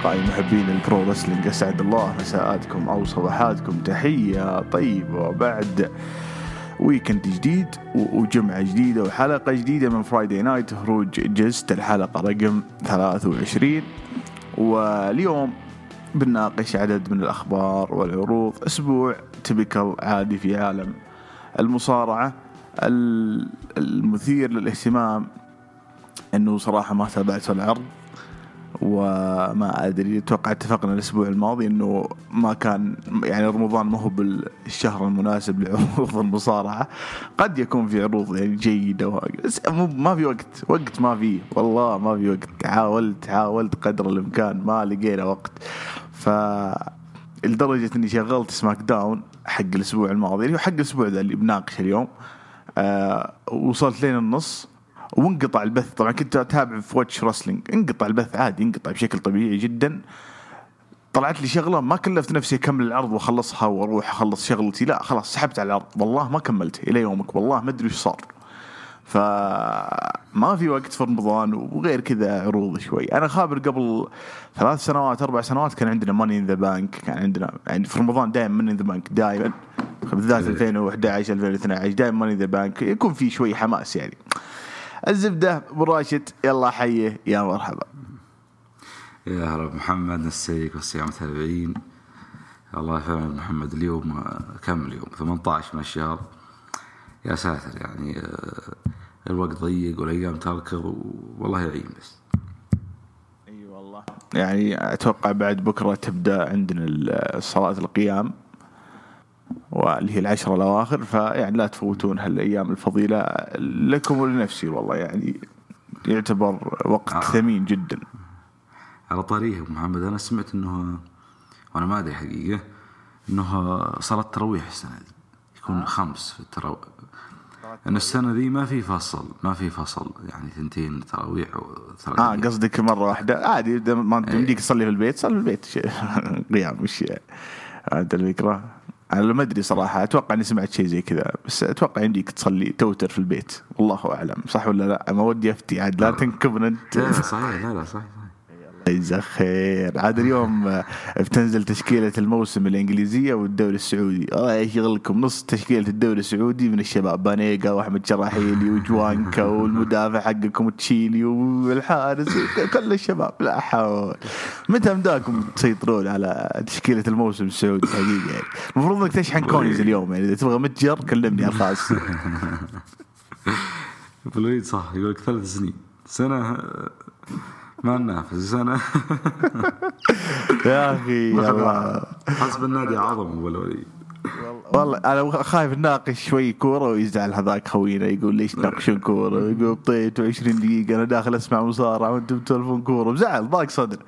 أصدقائي محبين ال pro wrestling أسعد الله مساءاتكم أو صباحاتكم. تحية طيبة بعد weekend جديد وجمعة جديدة وحلقة جديدة من Friday Night هروج جست الحلقة رقم 23 واليوم بنناقش عدد من الأخبار والعروض. أسبوع typical عادي في عالم المصارعة. المثير للاهتمام إنه صراحة ما تابعت العرض. وما أدري أتوقع اتفقنا الأسبوع الماضي إنه ما كان يعني رمضان ما هو بالشهر المناسب لعروض المصارعة. قد يكون في عروض يعني جيدة بس ما في وقت وقت ما في والله ما في وقت. حاولت حاولت قدر الإمكان ما لقينا وقت. ف لدرجه إني شغلت سماك داون حق الأسبوع الماضي اللي هو حق الأسبوع ذا اللي بناقش اليوم. آه وصلت لين النص. وانقطع البث. طبعا كنت أتابع في Watch Wrestling انقطع البث عادي انقطع بشكل طبيعي جدا. طلعت لي شغلة ما كلفت نفسي أكمل العرض وأخلصها وأروح أخلص شغلتي. لا خلاص سحبت على العرض. والله ما كملته إلى يومك. والله ما أدري إيش صار. فما في وقت في رمضان وغير كذا عروض شوي. أنا خابر قبل ثلاث سنوات أربع سنوات كان عندنا Money in the Bank كان عندنا يعني في رمضان دائما Money in the Bank دائما بالذات 2011 2012 دائما ماني ان ذا بانك يكون في شوي حماس يعني. الزبدة أبو راشد يلا حيه يا مرحبا. يا هلا محمد نسيك والسلام متابعين الله يفهم محمد اليوم كم اليوم؟ 18 من الشهر. يا ساتر يعني آه، الوقت ضيق والأيام تركض والله يعين بس. أي أيوة والله. يعني أتوقع بعد بكرة تبدأ عندنا صلاة القيام. واللي هي العشرة الأواخر فيعني لا تفوتون هالأيام الفضيلة لكم ولنفسي والله يعني يعتبر وقت آه. ثمين جدا على طاريه محمد أنا سمعت أنه وأنا ما أدري حقيقة أنه صلاة تراويح السنة دي يكون آه. خمس في التراويح أن السنة ذي ما في فصل ما في فصل يعني ثنتين تراويح آه قصدك مرة واحدة عادي ما إيه. يمديك تصلي في البيت صلي في البيت قيام مش هذا الفكرة أنا ما أدري صراحة أتوقع إني سمعت شيء زي كذا بس أتوقع يمديك تصلي توتر في البيت. والله أعلم صح ولا لا؟ ما ودي أفتي عاد لا تنكبن أنت. لا صحيح لا لا صحيح. يجزاك خير. عاد اليوم بتنزل تشكيلة الموسم الإنجليزية والدوري السعودي. الله يشغلكم. نص تشكيلة الدوري السعودي من الشباب. بانيجا وأحمد شراحيلي وجوانكا والمدافع حقكم تشيلي والحارس. كل الشباب. لا حول. متى مداكم تسيطرون على تشكيلة الموسم السعودي حقيقة؟ يعني المفروض إنك تشحن كونيز اليوم. يعني إذا تبغى متجر كلمني على الخاص. بالوليد صح يقول لك ثلاث سنين. سنة ما ننافس سنة يا أخي حسب النادي عظم ابو الوليد والله أنا خايف نناقش شوي كورة ويزعل هذاك خوينا يقول ليش تناقشون كورة؟ يقول طيب 20 دقيقة أنا داخل أسمع مصارعة وأنتم تلفون كورة. بزعل ضاق صدر.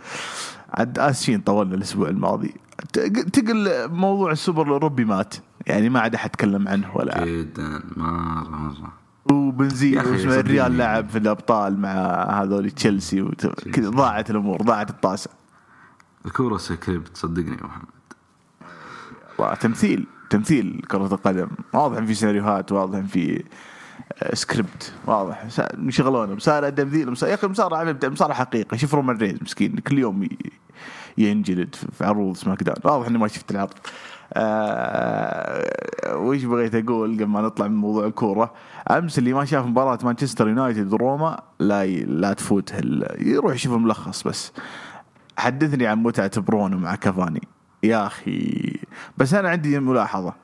عاد آسفين طولنا الأسبوع الماضي. تقل موضوع السوبر الأوروبي مات. يعني ما عاد أحد تكلم عنه ولا جدا مرة مرة. وبنزيما الريال لعب في الأبطال مع هذول تشيلسي كذا ضاعت الأمور ضاعت الطاسة. الكورة سكريبت صدقني يا محمد. تمثيل تمثيل كرة القدم. واضح في سيناريوهات واضح في آه، سكريبت واضح. يشغلونه مصارع تمثيل يا أخي مصارع مصارع حقيقه شوف رومان رينز مسكين كل يوم ينجلد في عروض SmackDown. واضح إني ما شفت العرض. آه وش بغيت أقول قبل ما نطلع من موضوع الكورة؟ أمس اللي ما شاف مباراة مانشستر يونايتد وروما لا ي... لا تفوت يروح يشوف الملخص بس. حدثني عن متعة برونو مع كافاني. يا أخي بس أنا عندي ملاحظة.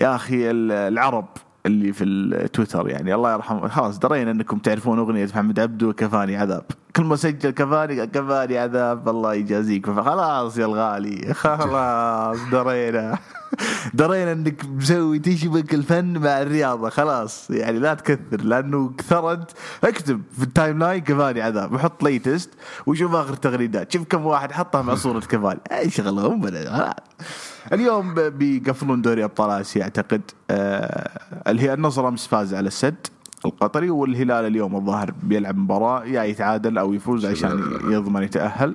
يا أخي العرب اللي في التويتر يعني الله يرحمه. خلاص درينا إنكم تعرفون أغنية محمد عبده كفاني عذاب. كل ما سجل كفاني كفاني عذاب الله يجازيك. فخلاص يا الغالي خلاص درينا. درينا إنك مسوي تشبك الفن مع الرياضة. خلاص يعني لا تكثر لأنه كثرت. اكتب في ال timeline كفاني عذاب وحط latest وشوف آخر تغريدات. شوف كم واحد حطها مع صورة كافاني. أي شغلهم اليوم بيقفلون دوري أبطال آسيا أعتقد آه اللي هي النصر أمس فاز على السد القطري والهلال اليوم الظاهر بيلعب مباراة يا يتعادل أو يفوز عشان يضمن يتأهل.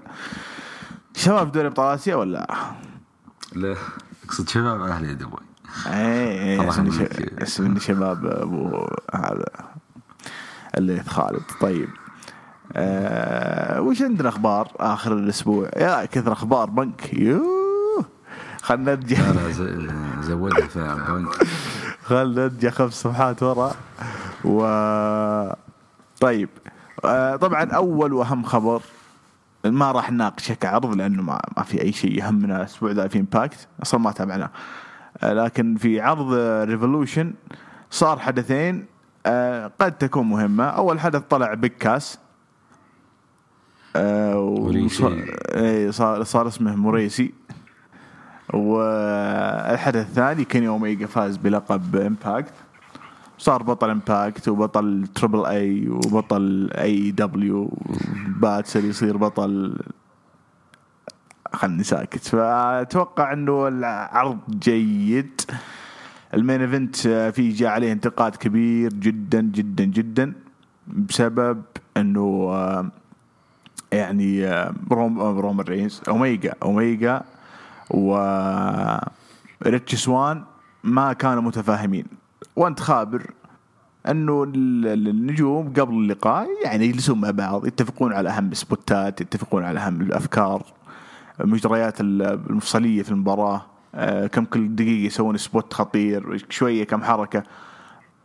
شباب دوري أبطال آسيا ولا؟ لا أقصد شباب أهلي دبي. اي اي اسمني شباب أبو هذا الليث خالد. طيب آه وش عندنا أخبار آخر الأسبوع؟ يا كثر أخبار بنك. يوه. خلنا نرجع لا زودها فعلا خلنا نرجع خمس صفحات ورا. و طيب. آه طبعا أول وأهم خبر ما راح نناقشه كعرض لأنه ما, ما في أي شيء يهمنا الأسبوع ذا في Impact أصلا ما تابعناه. آه لكن في عرض Revolution صار حدثين آه قد تكون مهمة. أول حدث طلع Big Cass إيه، صار صار اسمه موريسي. والحدث الثاني كيني أوميجا فاز بلقب Impact. صار بطل Impact وبطل Triple A وبطل AEW. باتسر يصير بطل خلني ساكت. فأتوقع إنه العرض جيد. ال main event فيه جاء عليه انتقاد كبير جدا جدا جدا بسبب إنه آه، يعني آه، روم آه، رومان رينز أوميجا أوميجا و ريتش سوان ما كانوا متفاهمين. وأنت خابر أنه ال- ال- النجوم قبل اللقاء يعني يجلسون مع بعض يتفقون على أهم ال spotات يتفقون على أهم الأفكار مجريات ال- المفصلية في المباراة آه، كم كل دقيقة يسوون spot خطير شوية كم حركة.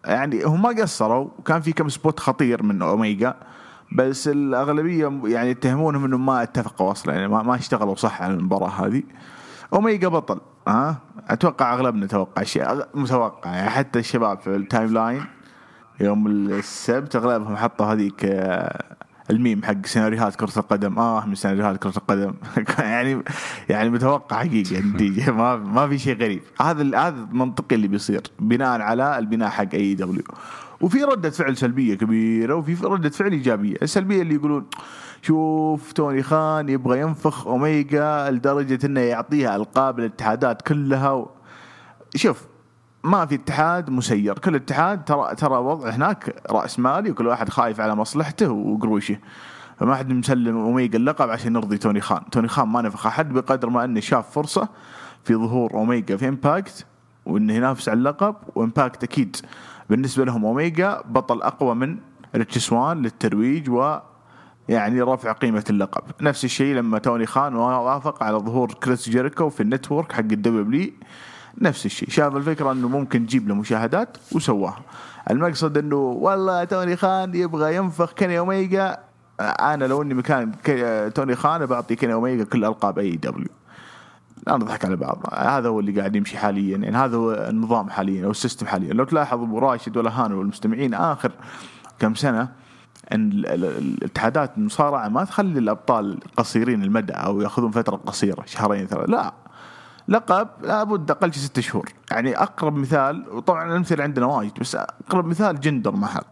يعني هم ما قصروا كان في كم spot خطير من اوميجا بس الأغلبية يعني يتهمونهم إنهم ما اتفقوا أصلا يعني ما اشتغلوا صح على المباراة هذه. اوميجا بطل ها؟ أتوقع اغلبنا توقع شيء متوقع يعني حتى الشباب في ال timeline يوم السبت أغلبهم حطوا هذيك آه، الميم حق سيناريوهات كرة القدم. آه من سيناريوهات كرة القدم. يعني يعني متوقع حقيقة النتيجة. ما ما في شيء غريب. هذا هذا المنطقي اللي بيصير بناء على البناء حق AEW وفي ردة فعل سلبية كبيرة وفي ردة فعل إيجابية. السلبية اللي يقولون شوف توني خان يبغى ينفخ أوميجا لدرجة أنه يعطيها ألقاب الاتحادات كلها و... شوف ما في اتحاد مسير. كل اتحاد ترى ترى وضع هناك رأس مالي وكل واحد خايف على مصلحته وقروشه. فما حد مسلم اوميجا اللقب عشان يرضي توني خان. توني خان ما نفخ أحد بقدر ما إنه شاف فرصة في ظهور اوميجا في Impact وانه ينافس على اللقب و Impact أكيد بالنسبة لهم اوميجا بطل أقوى من ريتش سوان للترويج و يعني رفع قيمة اللقب. نفس الشيء لما توني خان وافق على ظهور كريس جيريكو في ال network حق ال W نفس الشيء. شاف الفكرة إنه ممكن تجيب له مشاهدات وسواها. المقصد إنه والله توني خان يبغى ينفخ كيني اوميجا أنا لو إني مكان توني خان بعطي كيني اوميجا كل ألقاب AEW لا نضحك على بعض. هذا هو اللي قاعد يمشي حاليا. يعني هذا هو النظام حاليا أو ال system حاليا. لو تلاحظ أبو راشد ولا هانو والمستمعين آخر كم سنة إن ال- ال- الاتحادات المصارعة ما تخلي الأبطال قصيرين المدى أو يأخذون فترة قصيرة شهرين ثلاثة. لا. لقب لابد أقل شيء ست شهور. يعني أقرب مثال وطبعا الأمثلة عندنا وايد بس أقرب مثال جندر محل.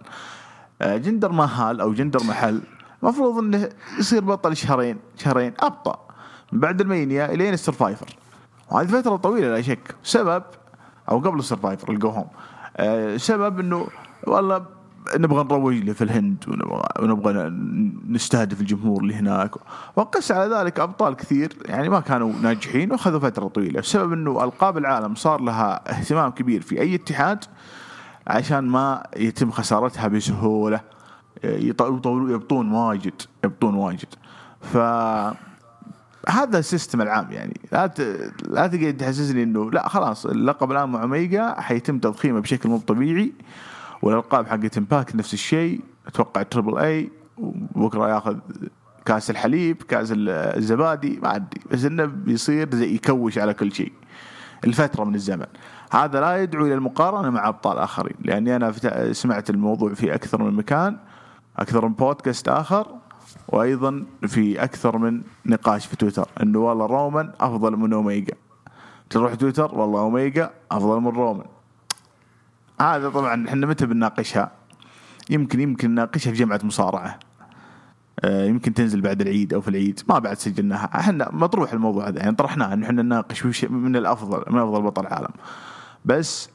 آه، جندر مهال أو جندر محل المفروض إنه يصير بطل شهرين شهرين أبطأ. بعد ال Mania إلين ال Survivor. وهذه فترة طويلة لا شك. سبب أو قبل ال Survivor ال go home. آه، سبب إنه والله نبغى نروج له في الهند ونبغى, ونبغى نستهدف الجمهور اللي هناك. وقس على ذلك أبطال كثير يعني ما كانوا ناجحين وأخذوا فترة طويلة. السبب إنه ألقاب العالم صار لها اهتمام كبير في أي اتحاد عشان ما يتم خسارتها بسهولة. يطولوا يبطون واجد يبطون واجد. ف هذا ال system العام يعني. لا ت... لا تقعد تحسسني إنه لا خلاص اللقب الآن مع اوميجا حيتم تضخيمه بشكل مو طبيعي والألقاب حقت Impact نفس الشيء. أتوقع Triple A وبكرة ياخذ كأس الحليب كأس ال- الزبادي ما أدري. بس إنه بيصير زي يكوش على كل شيء. الفترة من الزمن. هذا لا يدعو إلى المقارنة مع أبطال آخرين. لأني أنا سمعت الموضوع في أكثر من مكان أكثر من بودكاست آخر. وأيضا في أكثر من نقاش في تويتر إنه والله رومان أفضل من أوميجا. تروح تويتر والله أوميجا أفضل من رومان. هذا طبعا إحنا متى بنناقشها؟ يمكن يمكن نناقشها في جمعة مصارعة. آه، يمكن تنزل بعد العيد أو في العيد ما بعد سجلناها. إحنا مطروح الموضوع هذا يعني طرحناه إنه إحنا نناقش من الافضل من أفضل بطل العالم. بس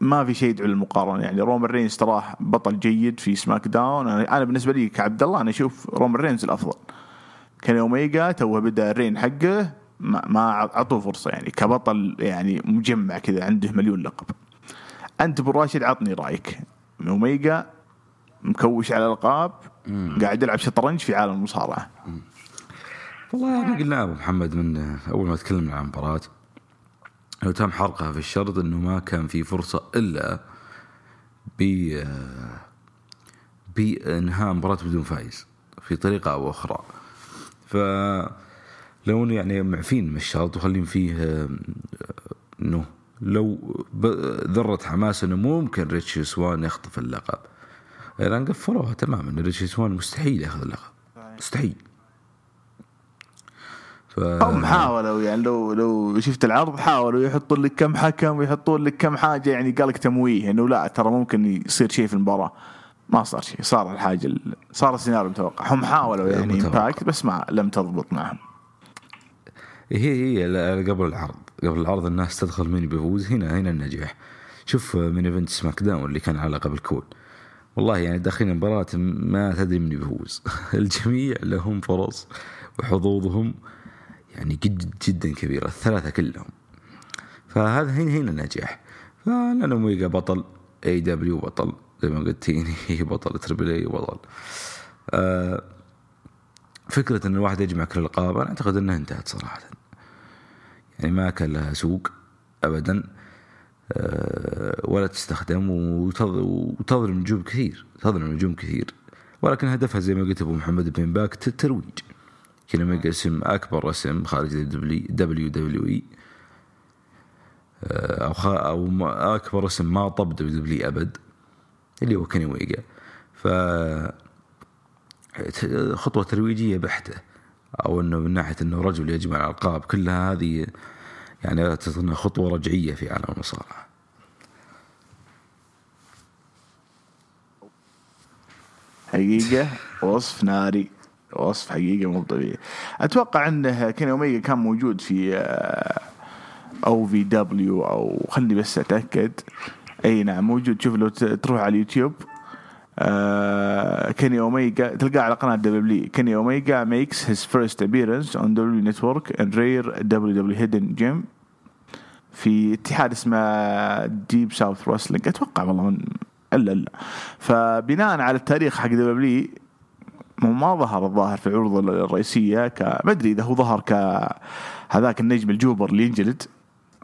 ما في شيء يدعو للمقارنة. يعني رومان رينز تراه بطل جيد في SmackDown. أنا بالنسبة لي كعبد الله أنا أشوف رومان رينز الأفضل. كان اوميجا توه بدأ ال reign حقه ما, ما اعطوه فرصة. يعني كبطل يعني مجمع كذا عنده مليون لقب. أنت أبو راشد عطني رأيك. اوميجا مكوش على الألقاب قاعد يلعب شطرنج في عالم المصارعة. والله إحنا قلنا أبو محمد من أول ما تكلمنا عن المباراه لو تم حرقها في الشرط إنه ما كان في فرصة إلا ب بإنهاء مباراة بدون فايز في طريقة أو أخرى. ف لو يعني معفين من الشرط وخلين فيه آه، إنه لو ذرة حماس إنه ممكن ريتشي سوان يخطف اللقب. الان قفلوها تماما ريتشي سوان مستحيل ياخذ اللقب. مستحيل. ف... هم حاولوا يعني لو لو شفت العرض حاولوا يحطون لك كم حكم ويحطون لك كم حاجة يعني قال لك تمويه إنه لا ترى ممكن يصير شيء في المباراة. ما صار شيء صار الحاجة ال- صار السيناريو المتوقع هم حاولوا يعني. Impact بس ما لم تضبط معهم. هي هي قبل العرض قبل العرض الناس تدخل مين بيفوز هنا هنا النجاح. شوف main event SmackDown اللي كان على قبل كون والله يعني داخلين المباراة ما تدري من بيفوز. الجميع لهم فرص وحظوظهم يعني جد جدا كبيرة الثلاثة كلهم. فهذا هنا هنا النجاح فلان اوميجا بطل AEW بطل زي ما قلت هي بطل Triple A بطل. آه فكرة إن الواحد يجمع كل الالقاب أنا أعتقد إنها انتهت صراحة. يعني ما كان لها سوق ابدا. آه، ولا تستخدم وتظ- وتظلم نجوم كثير تظلم نجوم كثير. ولكن هدفها زي ما قلت أبو محمد بن باك الترويج اوميجا اسم أكبر اسم خارج WW خ... أو ما- أكبر اسم ما طب WW أبد اللي هو كيني اوميجا ف ت- خطوة ترويجية بحتة أو إنه من ناحية إنه رجل يجمع الألقاب كلها هذه يعني اعتقد انها خطوة رجعية في عالم المصارعة. حقيقة وصف ناري. وصف حقيقه مو طبيعي. أتوقع إنه كين اوميجا كان موجود في آه، أو في W أو خلني بس أتأكد. أي نعم موجود. شوف لو تروح على اليوتيوب آه كيني اوميجا تلقاه على قناة W. كيني اوميجا makes his first appearance on WWE Network and rare WWE Hidden Gem. في اتحاد اسمه Deep South Wrestling أتوقع والله من إلا إلا. فبناء على التاريخ حق W ما ظهر الظاهر في العروض الرئيسية ك ما أدري إذا هو ظهر ك هذاك النجم ال jobber اللي ينجلد.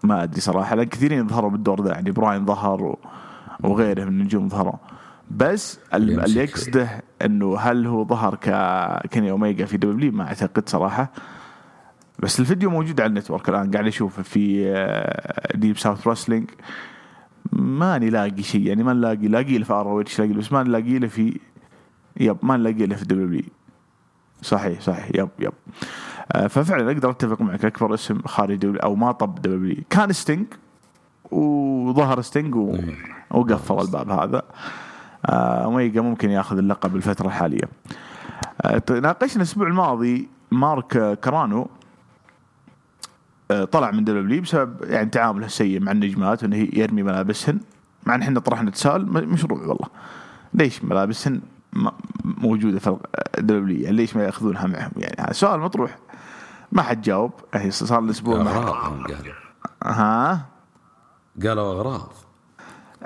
ما أدري صراحة لأن كثيرين ظهروا بالدور ذا يعني براين ظهر و... وغيره من النجوم ظهروا. بس ال- اللي. يقصده إنه هل هو ظهر ككيني أوميجا في W ما أعتقد صراحة. بس الفيديو موجود على ال Network الآن قاعد أشوفه في Deep South Wrestling ماني لاقي شيء يعني ما نلاقي لاقي له في ROH لاقي له بس ما نلاقي له في يب ما نلاقي له في دبليو صحيح صحيح. يب يب. آه، ففعلا أقدر أتفق معك أكبر اسم خارج دبليو أو ما طب دبليو كان ستينج وظهر ستينج و... وقفل الباب هذا. آه، اوميجا ممكن ياخذ اللقب الفترة الحالية. آه، ناقشنا الأسبوع الماضي مارك آه، كرانو آه، طلع من W بسبب يعني تعامله السيء مع النجمات وانه يرمي ملابسهن. مع إن إحنا طرحنا تساؤل مشروع والله. ليش ملابسهن؟ موجودة في يعني ليش ما يأخذونها معهم؟ يعني هذا سؤال مطروح. ما حد جاوب. يعني صار الأسبوع ما حد- أغراض هم قالوا. ها قالوا أغراض.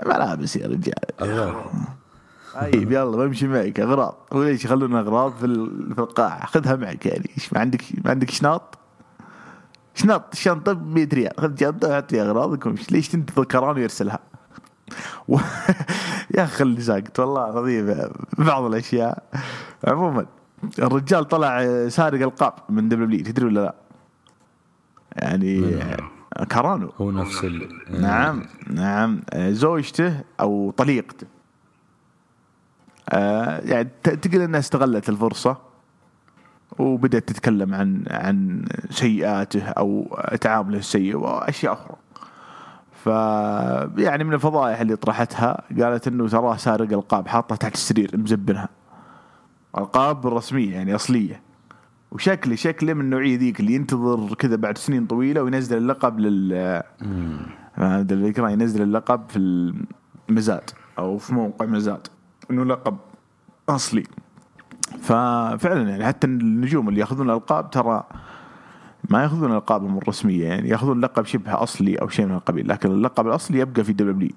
ملابس يا رجال. أغراض. طيب يلا بمشي معك. أغراض. وليش يخلون أغراض في ال- في القاعة؟ خذها معك يعني. إيش ما عندك ما عندك شناط شنط الشنطه ب 100 ريال. خذ شنطة وحط فيها اغراضك وامشي ليش تنتظر كران ويرسلها و... يا أخي خلي ساكت والله العظيم بعض الأشياء. عموما الرجال طلع سارق ألقاب من دبليو تدري ولا لا؟ يعني كرانو هو نفس ال نعم نعم. زوجته أو طليقته. آه، يعني تقول إنها استغلت الفرصة وبدأت تتكلم عن عن سيئاته أو تعامله السيء وأشياء أخرى. ف يعني من الفضائح اللي طرحتها قالت إنه تراه سارق ألقاب حاطها تحت السرير مزبنها. ألقاب رسمية يعني أصلية. وشكله شكله من النوعية ذيك اللي ينتظر كذا بعد سنين طويلة وينزل اللقب لل الفكرة ينزل اللقب في المزاد أو في موقع مزاد إنه لقب أصلي ففعلا يعني حتى النجوم اللي يأخذون الألقاب ترى ما يأخذون الالقابهم الرسمية يعني يأخذون لقب شبه أصلي أو شيء من القبيل لكن اللقب الأصلي يبقى في دبليو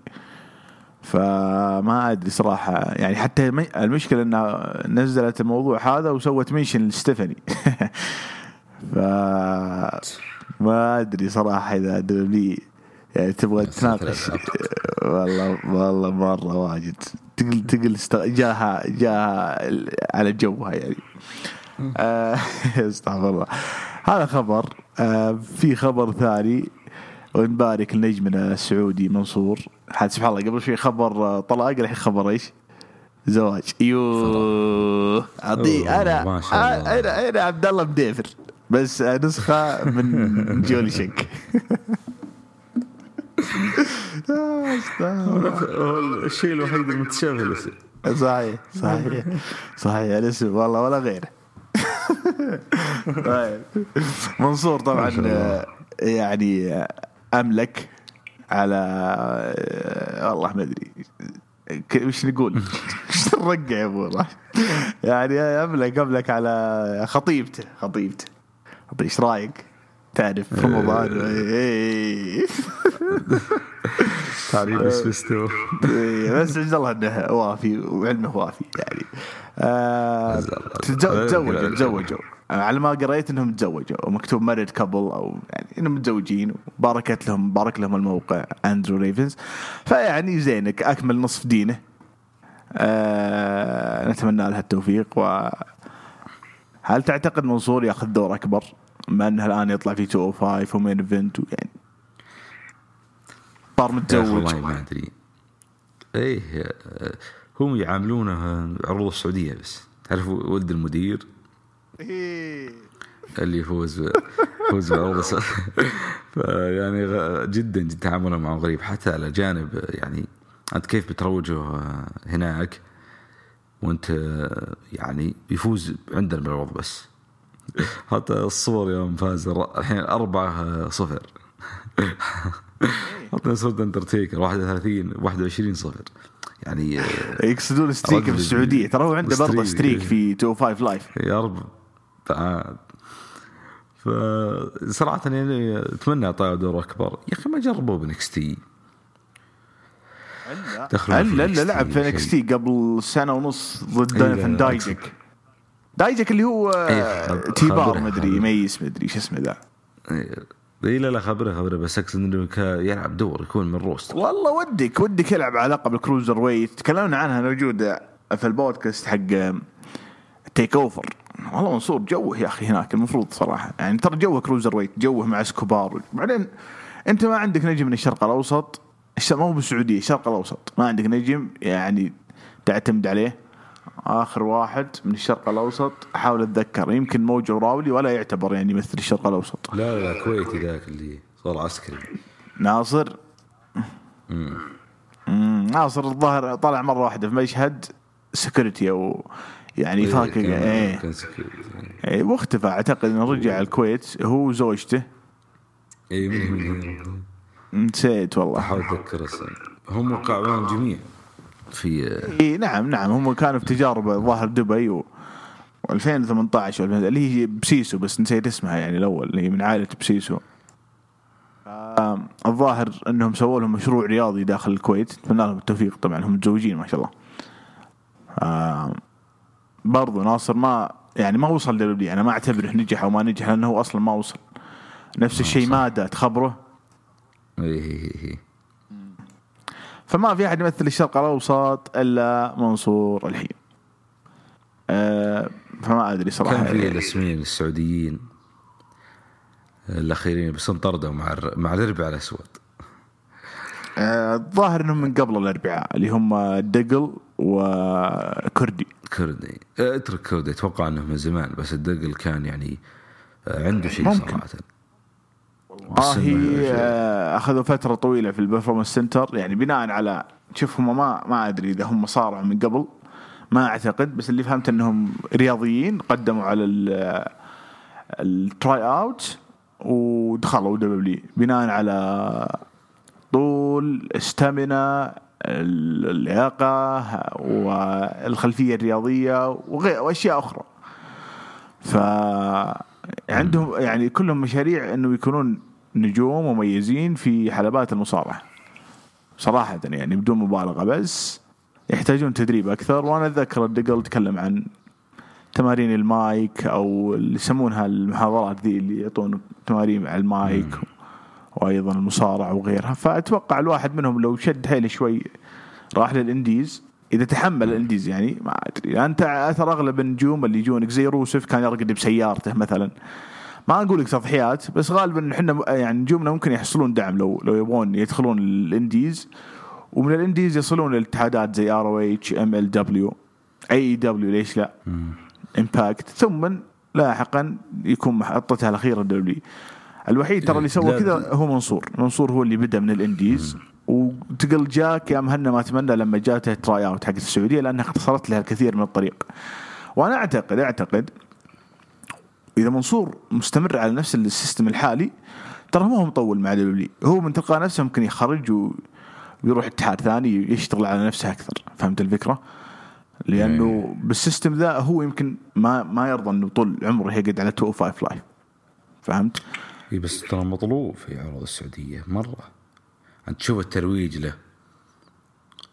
فما أدري صراحة يعني حتى المشكلة إنها نزلت الموضوع هذا وسوت منشن لستيفاني. ف ما أدري صراحة إذا دبليو يعني تبغى تناقش. والله والله مرة واجد. تقل تقل جاها جاها على جوها يعني. استغفر الله. هذا خبر. آه، في خبر ثاني. ونبارك لنجمنا السعودي منصور. حد سبحان الله قبل شوي خبر آه، طلاق الحين خبر إيش؟ زواج. يوه اعطيه أنا. أنا أنا عبد الله مديفر. بس آه، نسخة من جولي شك آه، الشيء الوحيد المتشابه الاسم صحيح صحيح صحيح. الاسم والله ولا غيره. طيب منصور طبعا يعني أملك على والله ما أدري وش نقول؟ وش نرقع يا أبو الله؟ يعني أملك أملك على خطيبته خطيبته طيب إيش رأيك؟ تعرف في رمضان. إيه. تعريف اسبستو إيه، بس عز الله إنه وافي وعلمه وافي يعني. آه تزوجوا تزوجوا. على ما قريت إنهم تزوجوا ومكتوب married couple أو يعني إنهم متزوجين وباركت لهم بارك لهم الموقع اندرو ريفنز فيعني زينك أكمل نصف دينه. آه نتمنى لها التوفيق و هل تعتقد منصور ياخذ دور أكبر؟ بما انه الان يطلع في 205 و Main Event يعني صار متزوج. والله ما أدري. إيه هم يعاملونه عروض السعودية بس. تعرف ولد المدير؟ إيه. اللي يفوز يفوز بعروض السعوديه فيعني غ- جدا جدا تعاملهم معه غريب. حتى على جانب يعني أنت كيف بتروجه هناك؟ وأنت يعني يفوز عندنا بالعروض بس. حتى الصور يوم فاز الحين أربعة آه، صفر. حتى صورة انترتيكر 31 21 صفر. يعني يقصدون ستريك في السعودية. ترى هو عنده برضه ستريك. في 205 لايف يا رب. تعال. فصراحة يعني أتمنى اعطاه دور أكبر. يا أخي ما جربوه بنكس تي ألا الا لعب في انكس تي قبل سنة ونص ضد فان لا، دايجك اللي هو إيه، تيبار خبرة، مدري خبرة. ميس مدري شو اسمه ذا؟ اي لا لا خبرة خبرة بس أقصد إنه يلعب دور يكون من roster والله ودك ودك يلعب على لقب ال cruiserweight. تكلمنا عنها موجوده في البودكاست حق TakeOver والله منصور جوه يا أخي هناك المفروض صراحة. يعني ترى جوه cruiserweight جوه مع اسكوبار بعدين أنت ما عندك نجم من الشرق الأوسط. ما هو بالسعودية الشرق الأوسط. ما عندك نجم يعني تعتمد عليه. آخر واحد من الشرق الأوسط. أحاول أتذكر. يمكن موجو راولي ولا يعتبر يعني يمثل الشرق الأوسط. لا لا كويتي ذاك اللي صار عسكري. ناصر. مم، ناصر الظاهر طلع مرة واحدة في مشهد security أو يعني فاكر كان- إيه. كان. إيه، واختفى. أعتقد إنه رجع الكويت. هو وزوجته. اي نسيت والله. أحاول أتذكر هم وقعوا الجميع في اي نعم نعم هم كانوا في تجارب ظاهر دبي و 2018 ولا اللي هي بسيسو بس نسيت اسمها يعني الأول اللي هي من عائلة بسيسو. الظاهر إنهم سووا لهم مشروع رياضي داخل الكويت نتمنى لهم التوفيق طبعا هم متزوجين ما شاء الله. برضو ناصر ما يعني ما وصل دبليو أنا ما أعتبره نجح أو ما نجح لأنه هو أصلا ما وصل. نفس الشيء مادا تخبره. إيه إيه إيه. فما في أحد يمثل الشرق الأوسط إلا منصور الحين. أه فما أدري صراحة. كان في الاسمين السعوديين الأخيرين بس انطردوا مع مع الاربعاء الأسود. آه، الظاهر إنهم من قبل الأربعاء اللي هم دقل وكردي. كردي. آه، اترك كردي أتوقع إنه من زمان بس الدقل كان يعني آه، عنده شيء ممكن. صراحة. آه هي شيء- آه أخذوا فترة طويلة في ال Performance Center يعني بناء على شوف هم ما ما أدري إذا هم صاروا من قبل ما أعتقد. بس اللي فهمت إنهم رياضيين قدموا على ال- ال tryout ودخلوا W بناء على طول stamina اللياقة والخلفية الرياضية وغير وأشياء أخرى. ف عندهم يعني كلهم مشاريع إنه يكونون نجوم مميزين في حلبات المصارعه صراحة يعني بدون مبالغة بس يحتاجون تدريب أكثر. وأنا أتذكر الدقل تكلم عن تمارين المايك أو اللي يسمونها المحاضرات ذي اللي يعطون تمارين على المايك وأيضا المصارعة وغيرها. فأتوقع الواحد منهم لو شد حيله شوي راح لل indies. إذا تحمل ال indies يعني ما أدري. أنت ترى أغلب النجوم اللي يجونك زي روسف كان يرقد بسيارته مثلا. ما أقول لك تضحيات بس غالبا إحنا يعني نجومنا ممكن يحصلون دعم لو لو يبغون يدخلون ال indies. ومن ال indies يصلون للاتحادات زي آر أو إتش إم إل دبليو AEW ليش لا؟ Impact ثم لاحقا يكون محطتها الأخيرة W الوحيد ترى اللي سوى كذا هو منصور. منصور هو اللي بدا من ال indies. وتقل جاك يا مهنا ما أتمنى لما جاته tryout حقت السعودية لأنها اختصرت لها الكثير من الطريق. وأنا اعتقد أعتقد إذا منصور مستمر على نفس ال system الحالي ترى ما هو مطول مع W هو من تلقاء نفسه ممكن يخرج ويروح اتحاد ثاني يشتغل على نفسه أكثر. فهمت الفكرة؟ لأنه بال system ذا هو يمكن ما ما يرضى إنه طول عمره يقعد على 205 Live فهمت؟ إي بس ترى مطلوب في عروض السعودية مرة. أنت تشوف الترويج له.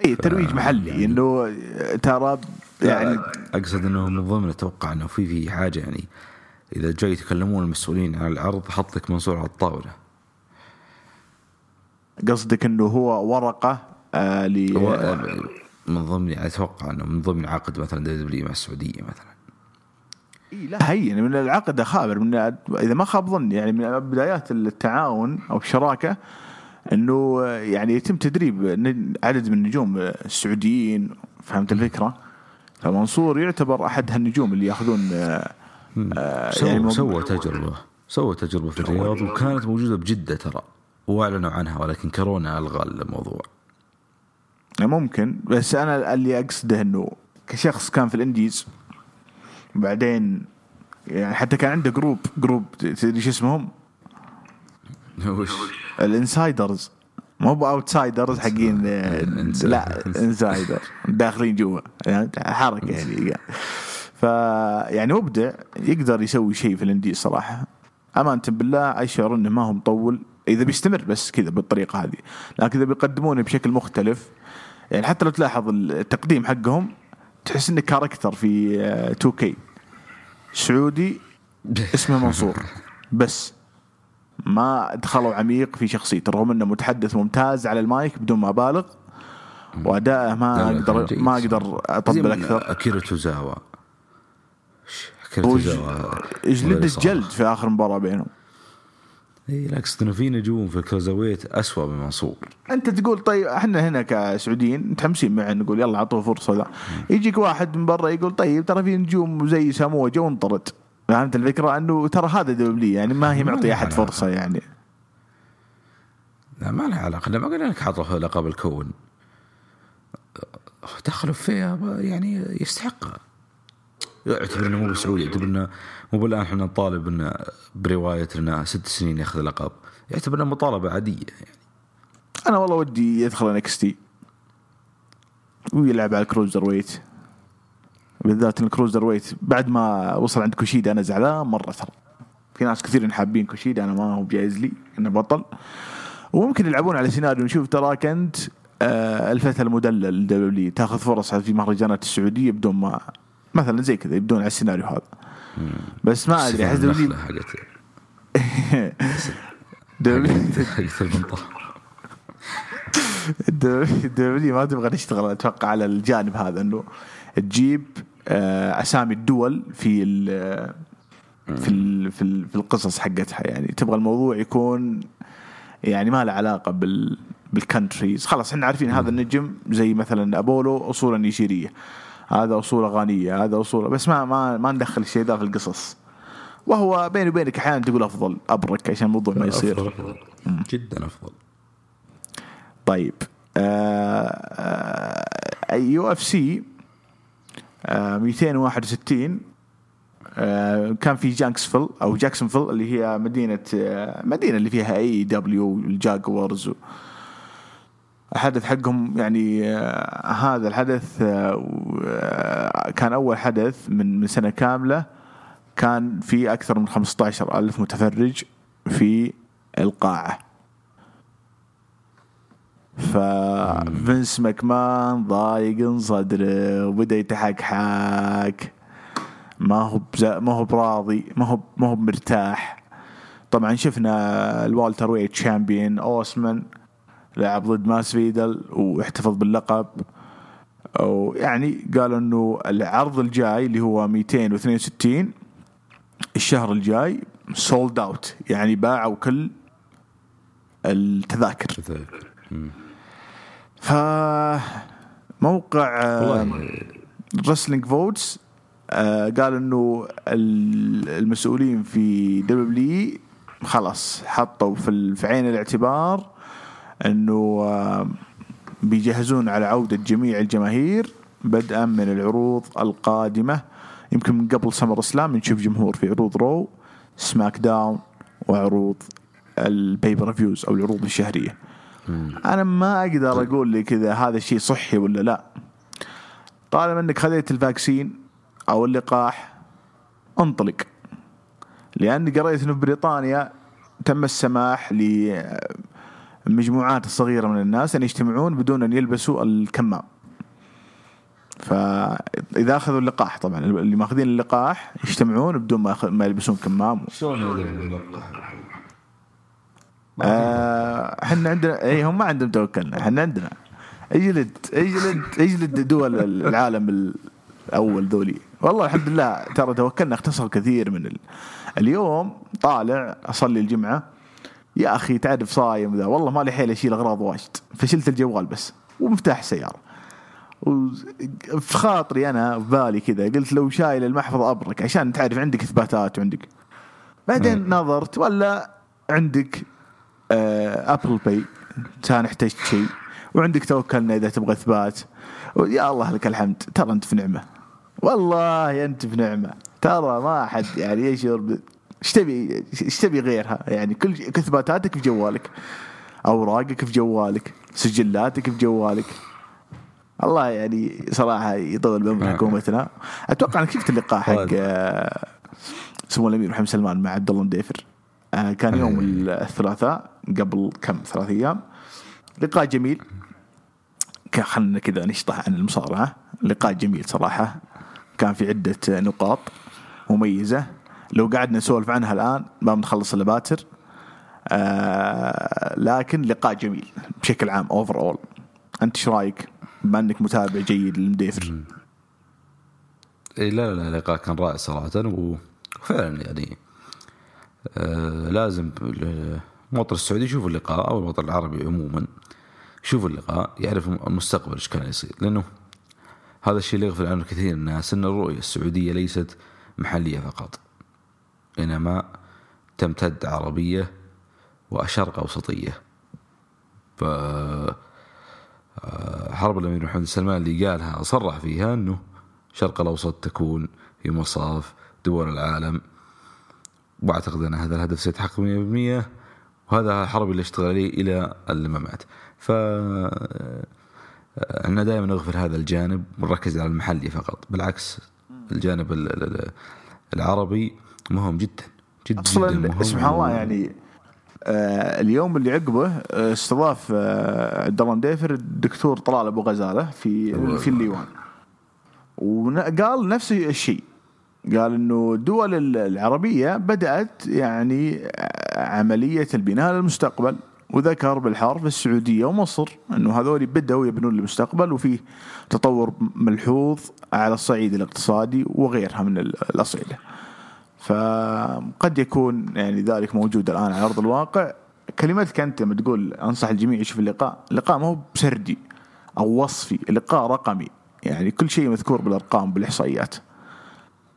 إي ترويج محلي. يعني إنه ترى يعني أقصد إنه من ضمن أتوقع إنه في في حاجة يعني إذا جاي يتكلمون المسؤولين عن العرض حط لك منصور على الطاولة. قصدك إنه هو ورقة آه ل من ضمن أتوقع إنه من ضمن عقد مثلا دبليو مع السعودية مثلا. إي لا هي يعني من العقد خابر من إذا ما خاب ظني يعني من بدايات التعاون أو الشراكة إنه يعني يتم تدريب عدد من النجوم السعوديين فهمت الفكرة؟ فمنصور يعتبر أحد هالنجوم اللي يأخذون آه سوى يعني سوى تجربة. سوى تجربة في الرياض وكانت موجودة بجدة ترى. وأعلنوا عنها ولكن كورونا ألغى الموضوع. ممكن. بس أنا اللي أقصده إنه كشخص كان في ال indies بعدين يعني حتى كان عنده group group تدري شو اسمهم؟ وش؟ ال insiders. مو ب outsiders حقين لا insider. داخلين جوا. يعني حركة يعني. فيعني مبدع يقدر يسوي شيء في ال indies صراحة. امانه بالله اشعر إنه ما هو مطول. إذا بيستمر بس كذا بالطريقة هذه. لكن إذا بيقدمونه بشكل مختلف يعني حتى لو تلاحظ التقديم حقهم تحس إنه character في 2K سعودي اسمه منصور. بس ما دخلوا عميق في شخصيته رغم إنه متحدث ممتاز على المايك بدون ما أبالغ. وادائه ما أقدر ما أقدر أطبل أكثر. أكيرا توزاوا. جلد الجلد في آخر مباراة بينهم. إي لا اقصد إنه في نجوم في ال cruiserweight اسوء من منصور. أنت تقول طيب إحنا هنا كسعوديين متحمسين معه نقول يلا أعطوه فرصة ذا يجيك واحد من برا يقول طيب ترى في نجوم زي ساموجا جو انطرد. فهمت الفكرة؟ أنه ترى هذا W يعني ما هي معطي أحد فرصة يعني. لا ما لها علاقة. لا ما قلنا لك حاطه لقب الكون. دخلوا فيها يعني يستحقها. يعتبر إنه مو بسعودي إنه مو بالآن إحنا نطالب إنه برواية لنا ست سنين ياخذ لقب. يعتبر إنه مطالبة عادية يعني. أنا والله ودي يدخل NXT ويلعب على ال cruiserweight. بالذات ال cruiserweight بعد ما وصل عند كوشيدا أنا زعلان مرة ترى. في ناس كثير حابين كوشيدا أنا ما هو جايز لي إنه بطل. وممكن يلعبون على سيناريو نشوف تراك انت آه الفتى المدلل لل W تاخذ فرص في مهرجانات السعودية بدون ما مثلا زي كذا يبدون على السيناريو هذا. بس ما أدري احس WW ما تبغى نشتغل أتوقع على الجانب هذا إنه تجيب آه، أسامي الدول في ال في ال في, في القصص حقتها. يعني تبغى الموضوع يكون يعني ما له علاقة بال بالكنتريز خلاص إحنا عارفين هذا النجم زي مثلا أبولو اصوله نيجيرية. هذا اصوله غانيه هذا اصوله بس ما ما ما ندخل الشيء ذا في القصص. وهو بيني وبينك أحيانا تقول أفضل أبرك عشان الموضوع ما يصير. أفضل. جدا أفضل. طيب آه UFC 261 آه كان في جانكسفيل أو جاكسونفيل اللي هي مدينة آه مدينة اللي فيها AEW وال Jaguars الحدث حقهم يعني آه هذا الحدث آه كان أول حدث من من سنة كاملة كان في أكثر من 15 ألف متفرج في القاعة. ففنس ماكمان ضايق صدره وبدأ يتحكحك ما هو ما هو براضي ما هو ما هو مرتاح. طبعا شفنا ال welterweight champion أوسمان لعب ضد ماسفيدال واحتفظ باللقب. ويعني قالوا إنه العرض الجاي اللي هو 262 الشهر الجاي sold out يعني باعوا كل التذاكر. فموقع والله Wrestling Votes قال إنه ال- المسؤولين في W خلاص حطوا في عين الاعتبار أنه آه، بيجهزون على عودة جميع الجماهير بدءا من العروض القادمة. يمكن من قبل SummerSlam نشوف جمهور في عروض Raw SmackDown وعروض ال pay-per-views أو العروض الشهرية. أنا ما أقدر أقول لي كذا هذا الشيء صحي ولا لا. طالما إنك خذيت ال vaccine أو اللقاح انطلق. لأني قريت إنه في بريطانيا تم السماح للمجموعات الصغيرة من الناس ان يجتمعون بدون أن يلبسوا الكمام. فإذا أخذوا اللقاح طبعا اللي ماخذين اللقاح يجتمعون بدون ما ما يلبسون كمام. شلون يدري باللقاح؟ آه، إحنا عندنا اي هم ما عندهم توكلنا إحنا عندنا. أجلد أجلد أجلد دول العالم الأول ذولي. والله الحمد لله ترى توكلنا اختصر كثير من ال... اليوم طالع أصلي الجمعة يا أخي تعرف صايم ذا والله ما لي حيل أشيل أغراض واجد. فشلت الجوال بس ومفتاح السيارة. وفي خاطري أنا في بالي كذا قلت لو شايل المحفظة أبرك عشان تعرف عندك إثباتات وعندك. بعدين نظرت ولا عندك آه Apple Pay كان احتجت شيء. وعندك توكلنا إذا تبغى إثبات. يا الله لك الحمد ترى أنت في نعمة. والله أنت في نعمة. ترى ما احد يعني يشعر. إيش تبي إيش تبي غيرها؟ يعني كل اثباتاتك في جوالك. أوراقك في جوالك. سجلاتك في جوالك. الله يعني صراحة يطول بعمر نعم. حكومتنا. أتوقع أنك شفت اللقاء حق. آه، سمو الأمير محمد سلمان مع عبد الله مديفر. آه، كان يوم الثلاثاء قبل كم؟ ثلاث أيام. لقاء جميل. خلنا كذا نشطح عن المصارعة. لقاء جميل صراحة. كان في عدة نقاط مميزة. لو قعدنا نسولف عنها الآن ما بنخلص إلا باكر آه لكن لقاء جميل بشكل عام اوفر اول أنت إيش رأيك؟ بما إنك متابع جيد للمديفر. إيه لا لا لا لقاء كان رائع صراحة و- وفعلا يعني آه لازم المواطن السعودي يشوف اللقاء أو المواطن العربي عموما يشوف اللقاء يعرف المستقبل إيش كان يصير. لأنه هذا الشيء اللي يغفل عنه كثير الناس إن الرؤية السعودية ليست محلية فقط. إنما تمتد عربية وشرق أوسطية. ف آه، حرب الأمير محمد سلمان اللي قالها صرح فيها إنه الشرق الأوسط تكون في مصاف دول العالم. وأعتقد أن هذا الهدف سيتحقق 100% وهذا حرب اللي اشتغل عليه إلى الممات. ف إحنا دائما نغفل هذا الجانب ونركز على المحلي فقط. بالعكس الجانب ال- ال- العربي مهم جدا جدا جدا أصلا مهم سبحان الله يعني آه اليوم اللي عقبه آه، استضاف آه عبد الله مديفر الدكتور طلال أبو غزالة في في الليوان. وقال نفس الشيء قال إنه الدول ال- العربية بدأت يعني عملية البناء للمستقبل وذكر بالحرف السعودية ومصر إنه هذول بدأوا يبنون المستقبل وفيه تطور ملحوظ على الصعيد الاقتصادي وغيرها من ال- الأصعدة. فقد يكون يعني ذلك موجود الآن على أرض الواقع. كلمتك أنت لما تقول أنصح الجميع يشوف اللقاء، اللقاء ما هو بسردي أو وصفي، اللقاء رقمي. يعني كل شيء مذكور بالأرقام بالإحصائيات.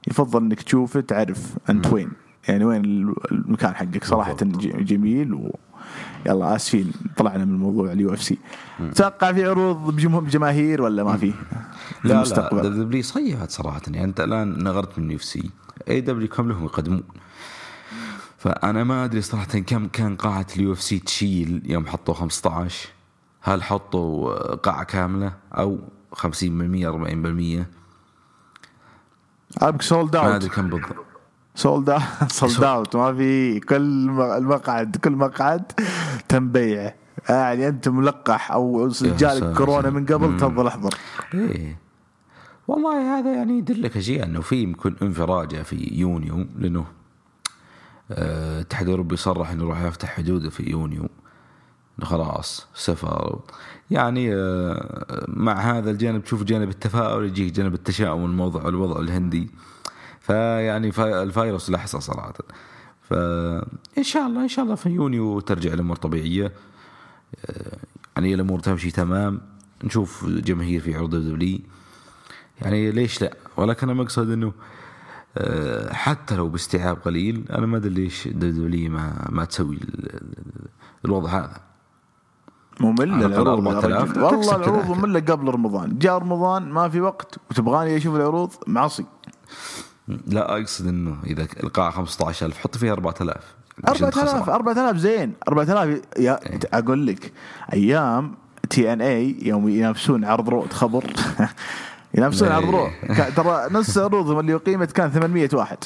يفضل إنك تشوفه تعرف أنت وين. يعني وين المكان حقك. صراحة جميل و يلا آسفين طلعنا من موضوع اليو إف سي. تتوقع في عروض بجماهير ولا ما في؟ لا لا المستقبل. دبليو صيحت صراحة. يعني أنت الآن نغرت من يو سي. اي دبليو كم لهم يقدمون؟ فأنا ما أدري صراحة كم كان قاعة اليو إف سي تشيل يوم حطوا 15 هل حطوا قاعة كاملة أو 50% 40% ابك sold ما out أدري كم بالضبط. sold sold out ما في كل المقعد كل مقعد تم بيعه يعني أنت ملقح أو. جالك كورونا من قبل تفضل احضر. إيه. والله هذا يعني يدلك اشياء إنه في يمكن انفراجة في يونيو لأنه آه، الاتحاد الاوروبي صرح إنه راح يفتح حدوده في يونيو. خلاص سفر. يعني آه، مع هذا الجانب تشوف جانب التفاؤل يجيك جانب التشاؤم من موضوع الوضع الهندي. فيعني الفيروس لحظه صراحة. فان شاء الله إن شاء الله في يونيو ترجع الأمور طبيعية. يعني الأمور تمشي تمام. نشوف جماهير في عروض دبلي. يعني ليش لا؟ ولكن أنا مقصد إنه حتى لو باستيعاب قليل أنا ما أدري ليش دبليو ما ما تسوي ال- ال- الوضع هذا. ممل العروض يا 4000 رجل. والله العروض. مملة قبل رمضان. جاء رمضان ما في وقت. وتبغاني أشوف العروض؟ معصي. لا أقصد إنه إذا القاعه 15000 حط فيها 4000 عشان 4000 خسارة. 4000 زين. 4000 يا أقول لك أيام TNA يوم ينافسون عرض Raw خبر ينافسون إيه. عرض Raw كان- ترى نص عروضهم اللي اقيمت كان 800 واحد.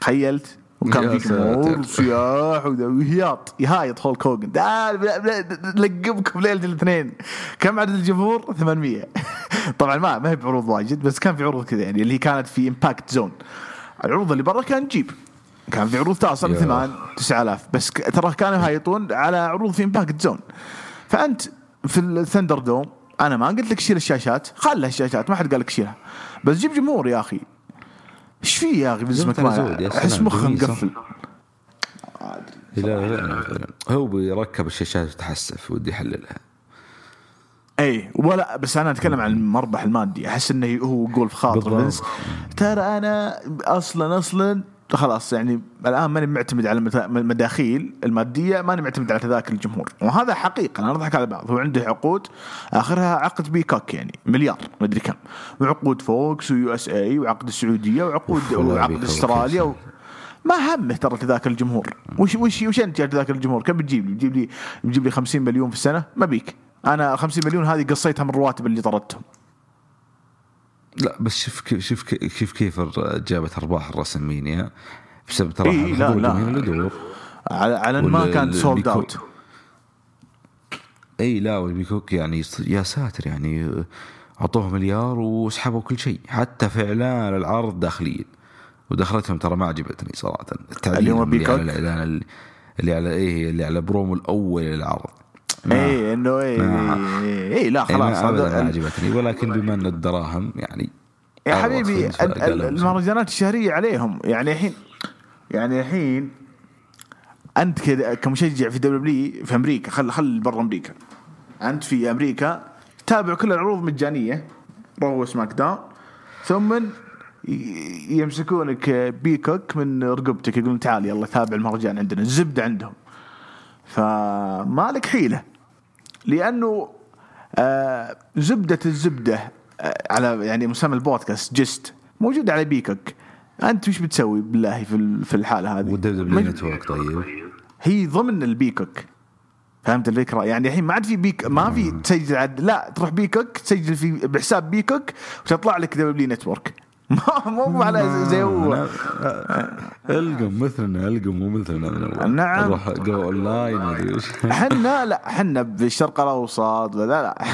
تخيلت؟ وكان في جمهور. وسياح وهياط يهايط هولك هوجن تعال نلقبكم ليلة الاثنين. كم عدد الجمهور؟ 800 طبعا ما ما هي بعروض واجد بس كان في عروض كذا يعني اللي كانت في Impact Zone العروض اللي برا كان جيب. كان في عروض توصل يا. 8 9000 بس ترى كانوا يهايطون على عروض في Impact Zone فأنت في ال ThunderDome أنا ما قلت لك شيل الشاشات. خلها الشاشات ما حد قال لك شيلها. بس جيب جمهور يا أخي. إيش في يا أخي ما أحس مخه. مقفل لا لا لا فعلا. هو بيركب الشاشات وتحسف ودي يحللها اي ولا بس أنا أتكلم عن المربح المادي أحس إنه هو يقول في خاطر. فينس ترى أنا أصلا أصلا خلاص يعني الآن ماني معتمد على المداخيل المادية ماني معتمد على تذاكر الجمهور. وهذا حقيقة أنا نضحك على بعض. هو عنده عقود آخرها عقد Peacock يعني مليار مدري كم. وعقود Fox و USA وعقد السعودية وعقود وعقد أستراليا و... ما همه ترى تذاكر الجمهور. وش وش وش أنت تذاكر الجمهور؟ كم بتجيب لي؟ بتجيب لي بتجيب لي 50 مليون في السنة؟ ما بيك. أنا 50 مليون هذه قصيتها من الرواتب اللي طردتهم. لا بس شوف كيف شوف كيف كيف جابت أرباح ال WrestleMania. بسبب ترى إيه، لا، لا. على على ما وال- كان ال- sold out إي لا وال Peacock يعني يا ساتر يعني أعطوه مليار وسحبوا كل شيء. حتى في اعلان العرض داخليا. ودخلتهم ترى ما عجبتني صراحة. التعليم اللي هو اللي؟ على الاعلان اللي, على إيه اللي على برومو الأول للعرض. اي إنه اي اي إيه لا إيه، خلاص ما أبداً ما هذا عجبتني ولكن بما ان الدراهم يعني يا حبيبي. المهرجانات الشهرية عليهم. يعني الحين يعني الحين أنت كمشجع في W في أمريكا خل خل برا أمريكا. أنت في أمريكا تابع كل العروض مجانية Raw SmackDown. ثم يمسكونك Peacock من رقبتك يقولون تعال يلا تابع المهرجان عندنا الزبده عندهم. فما لك حيلة. لأنه آه زبدة الزبدة آه على يعني مسمى البودكاست جست موجود على Peacock أنت وش بتسوي بالله في في الحالة هذه؟ والدبليو نتورك طيب. هي ضمن البيكوك فهمت الفكرة؟ يعني الحين ما عاد في بيك ما في تسجل عد لا تروح بيكوك تسجل في بحساب بيكوك وتطلع لك دبليو نتورك. مو على زي هو. القم مثلنا القم مو مثلنا. نعم. روح جو اونلاين ما أدري وش إحنا لا إحنا بالشرق الأوسط لا لا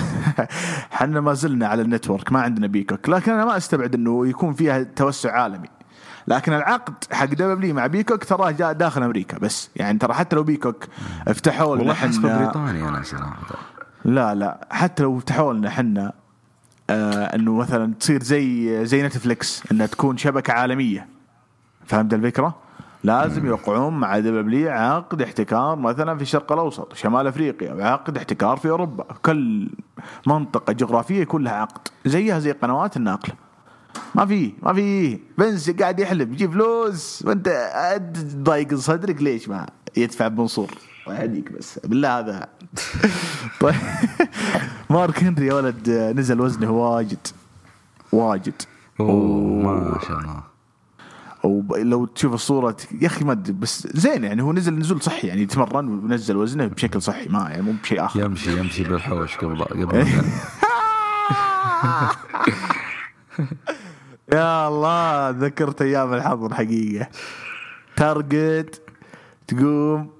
إحنا ما زلنا على النتورك ما عندنا بيكوك. لكن أنا ما أستبعد إنه يكون فيها توسع عالمي. لكن العقد حق W مع Peacock تراه جاء داخل أمريكا بس. يعني ترى حتى لو Peacock فتحوا لنا والله حسب بريطانيا أنا صراحة. لا لا حتى لو فتحوا لنا إحنا إنه مثلا تصير زي زي Netflix إنها تكون شبكة عالمية. فهمت الفكرة؟ لازم يوقعون مع W عقد احتكار مثلا في الشرق الأوسط وشمال أفريقيا وعقد احتكار في أوروبا. كل منطقة جغرافية يكون لها عقد. زيها زي قنوات الناقله ما في ما في. بنس قاعد يحلب يجيب فلوس وأنت قاعد ضايق صدرك ليش ما يدفع بمنصور الله يهديك بس بالله هذا. طيب. مارك هنري يا ولد نزل وزنه واجد. واجد. أوه ما شاء الله. ولو تشوف الصورة يا أخي ما بس زين يعني هو نزل نزول صحي يعني يتمرن ونزل وزنه بشكل صحي ما يعني مو بشيء آخر. يمشي يمشي بالحوش قبل قبل يا الله ذكرت أيام الحظر حقيقه تارجت تقوم.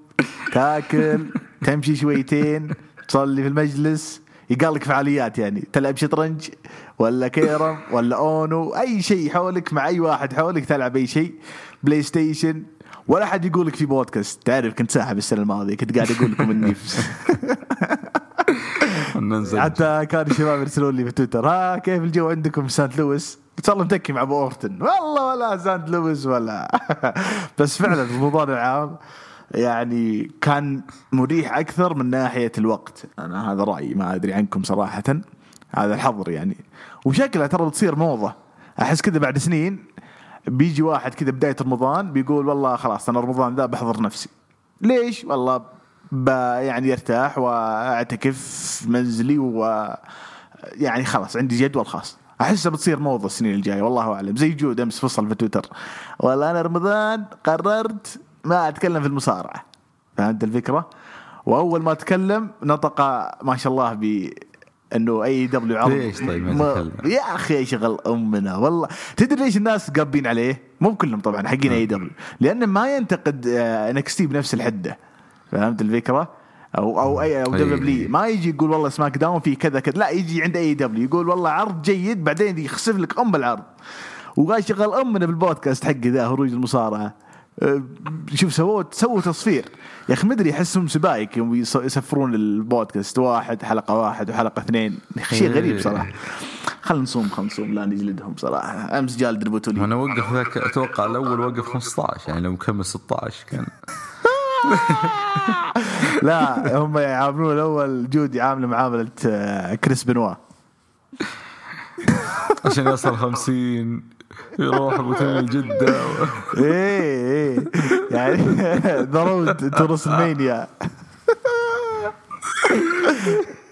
تاكل تمشي شويتين تصلي في المجلس يقال لك فعاليات يعني. تلعب شطرنج ولا كيرم ولا UNO أي شيء حولك مع أي واحد حولك تلعب أي شيء. PlayStation ولا حد يقول لك في بودكاست. تعرف كنت ساحب السنة الماضية كنت قاعد أقول لكم إني حتى كان الشباب يرسلون لي في تويتر ها كيف الجو عندكم في سانت لويس؟ ان شاء الله متكي مع أبو اورتن والله ولا سانت لويس ولا. بس فعلا رمضان العام يعني كان مريح أكثر من ناحية الوقت. أنا هذا رأيي ما أدري عنكم صراحة. هذا الحظر يعني. وشكلها ترى بتصير موضة. أحس كذا بعد سنين بيجي واحد كذا بداية رمضان بيقول والله خلاص أنا رمضان ذا بحضر نفسي. ليش؟ والله يعني أرتاح وأعتكف منزلي و يعني خلاص عندي جدول خاص. احسها بتصير موضة السنين الجاية والله أعلم. زي جود أمس فصل في تويتر. والله أنا رمضان قررت ما أتكلم في المصارعة فهمت الفكرة؟ وأول ما تكلم نطق ما شاء الله ب إنه AEW عرض ليش طيب ما؟ يا أخي شغل أمنا والله تدري ليش الناس قابين عليه؟ مو كلهم طبعا حقين AEW لأنه ما ينتقد NXT بنفس الحدة فهمت الفكرة؟ أو أو AEW ما يجي يقول والله SmackDown في كذا كذا لا يجي عند AEW يقول والله عرض جيد بعدين يخسف لك أم العرض وقاعد شغل أمنا بالبودكاست حقه ذا هروج المصارعة شوف سووا سووا تصفير. يا أخي مدري احسهم سبايك يوم يسفرون البودكاست واحد حلقة واحد وحلقة اثنين. شيء غريب صراحة. خلينا نصوم خلينا نصوم. لا نجلدهم صراحة. أمس جالد ربطوا وأنا وقف ذاك أتوقع الأول وقف 15 يعني لو مكمل 16 كان. لا هم يعاملون الأول جود يعامله معاملة آه، كريس بنوا. عشان يوصل 50 يروح ابو تميم جدة. إيه إيه. يعني the Road to WrestleMania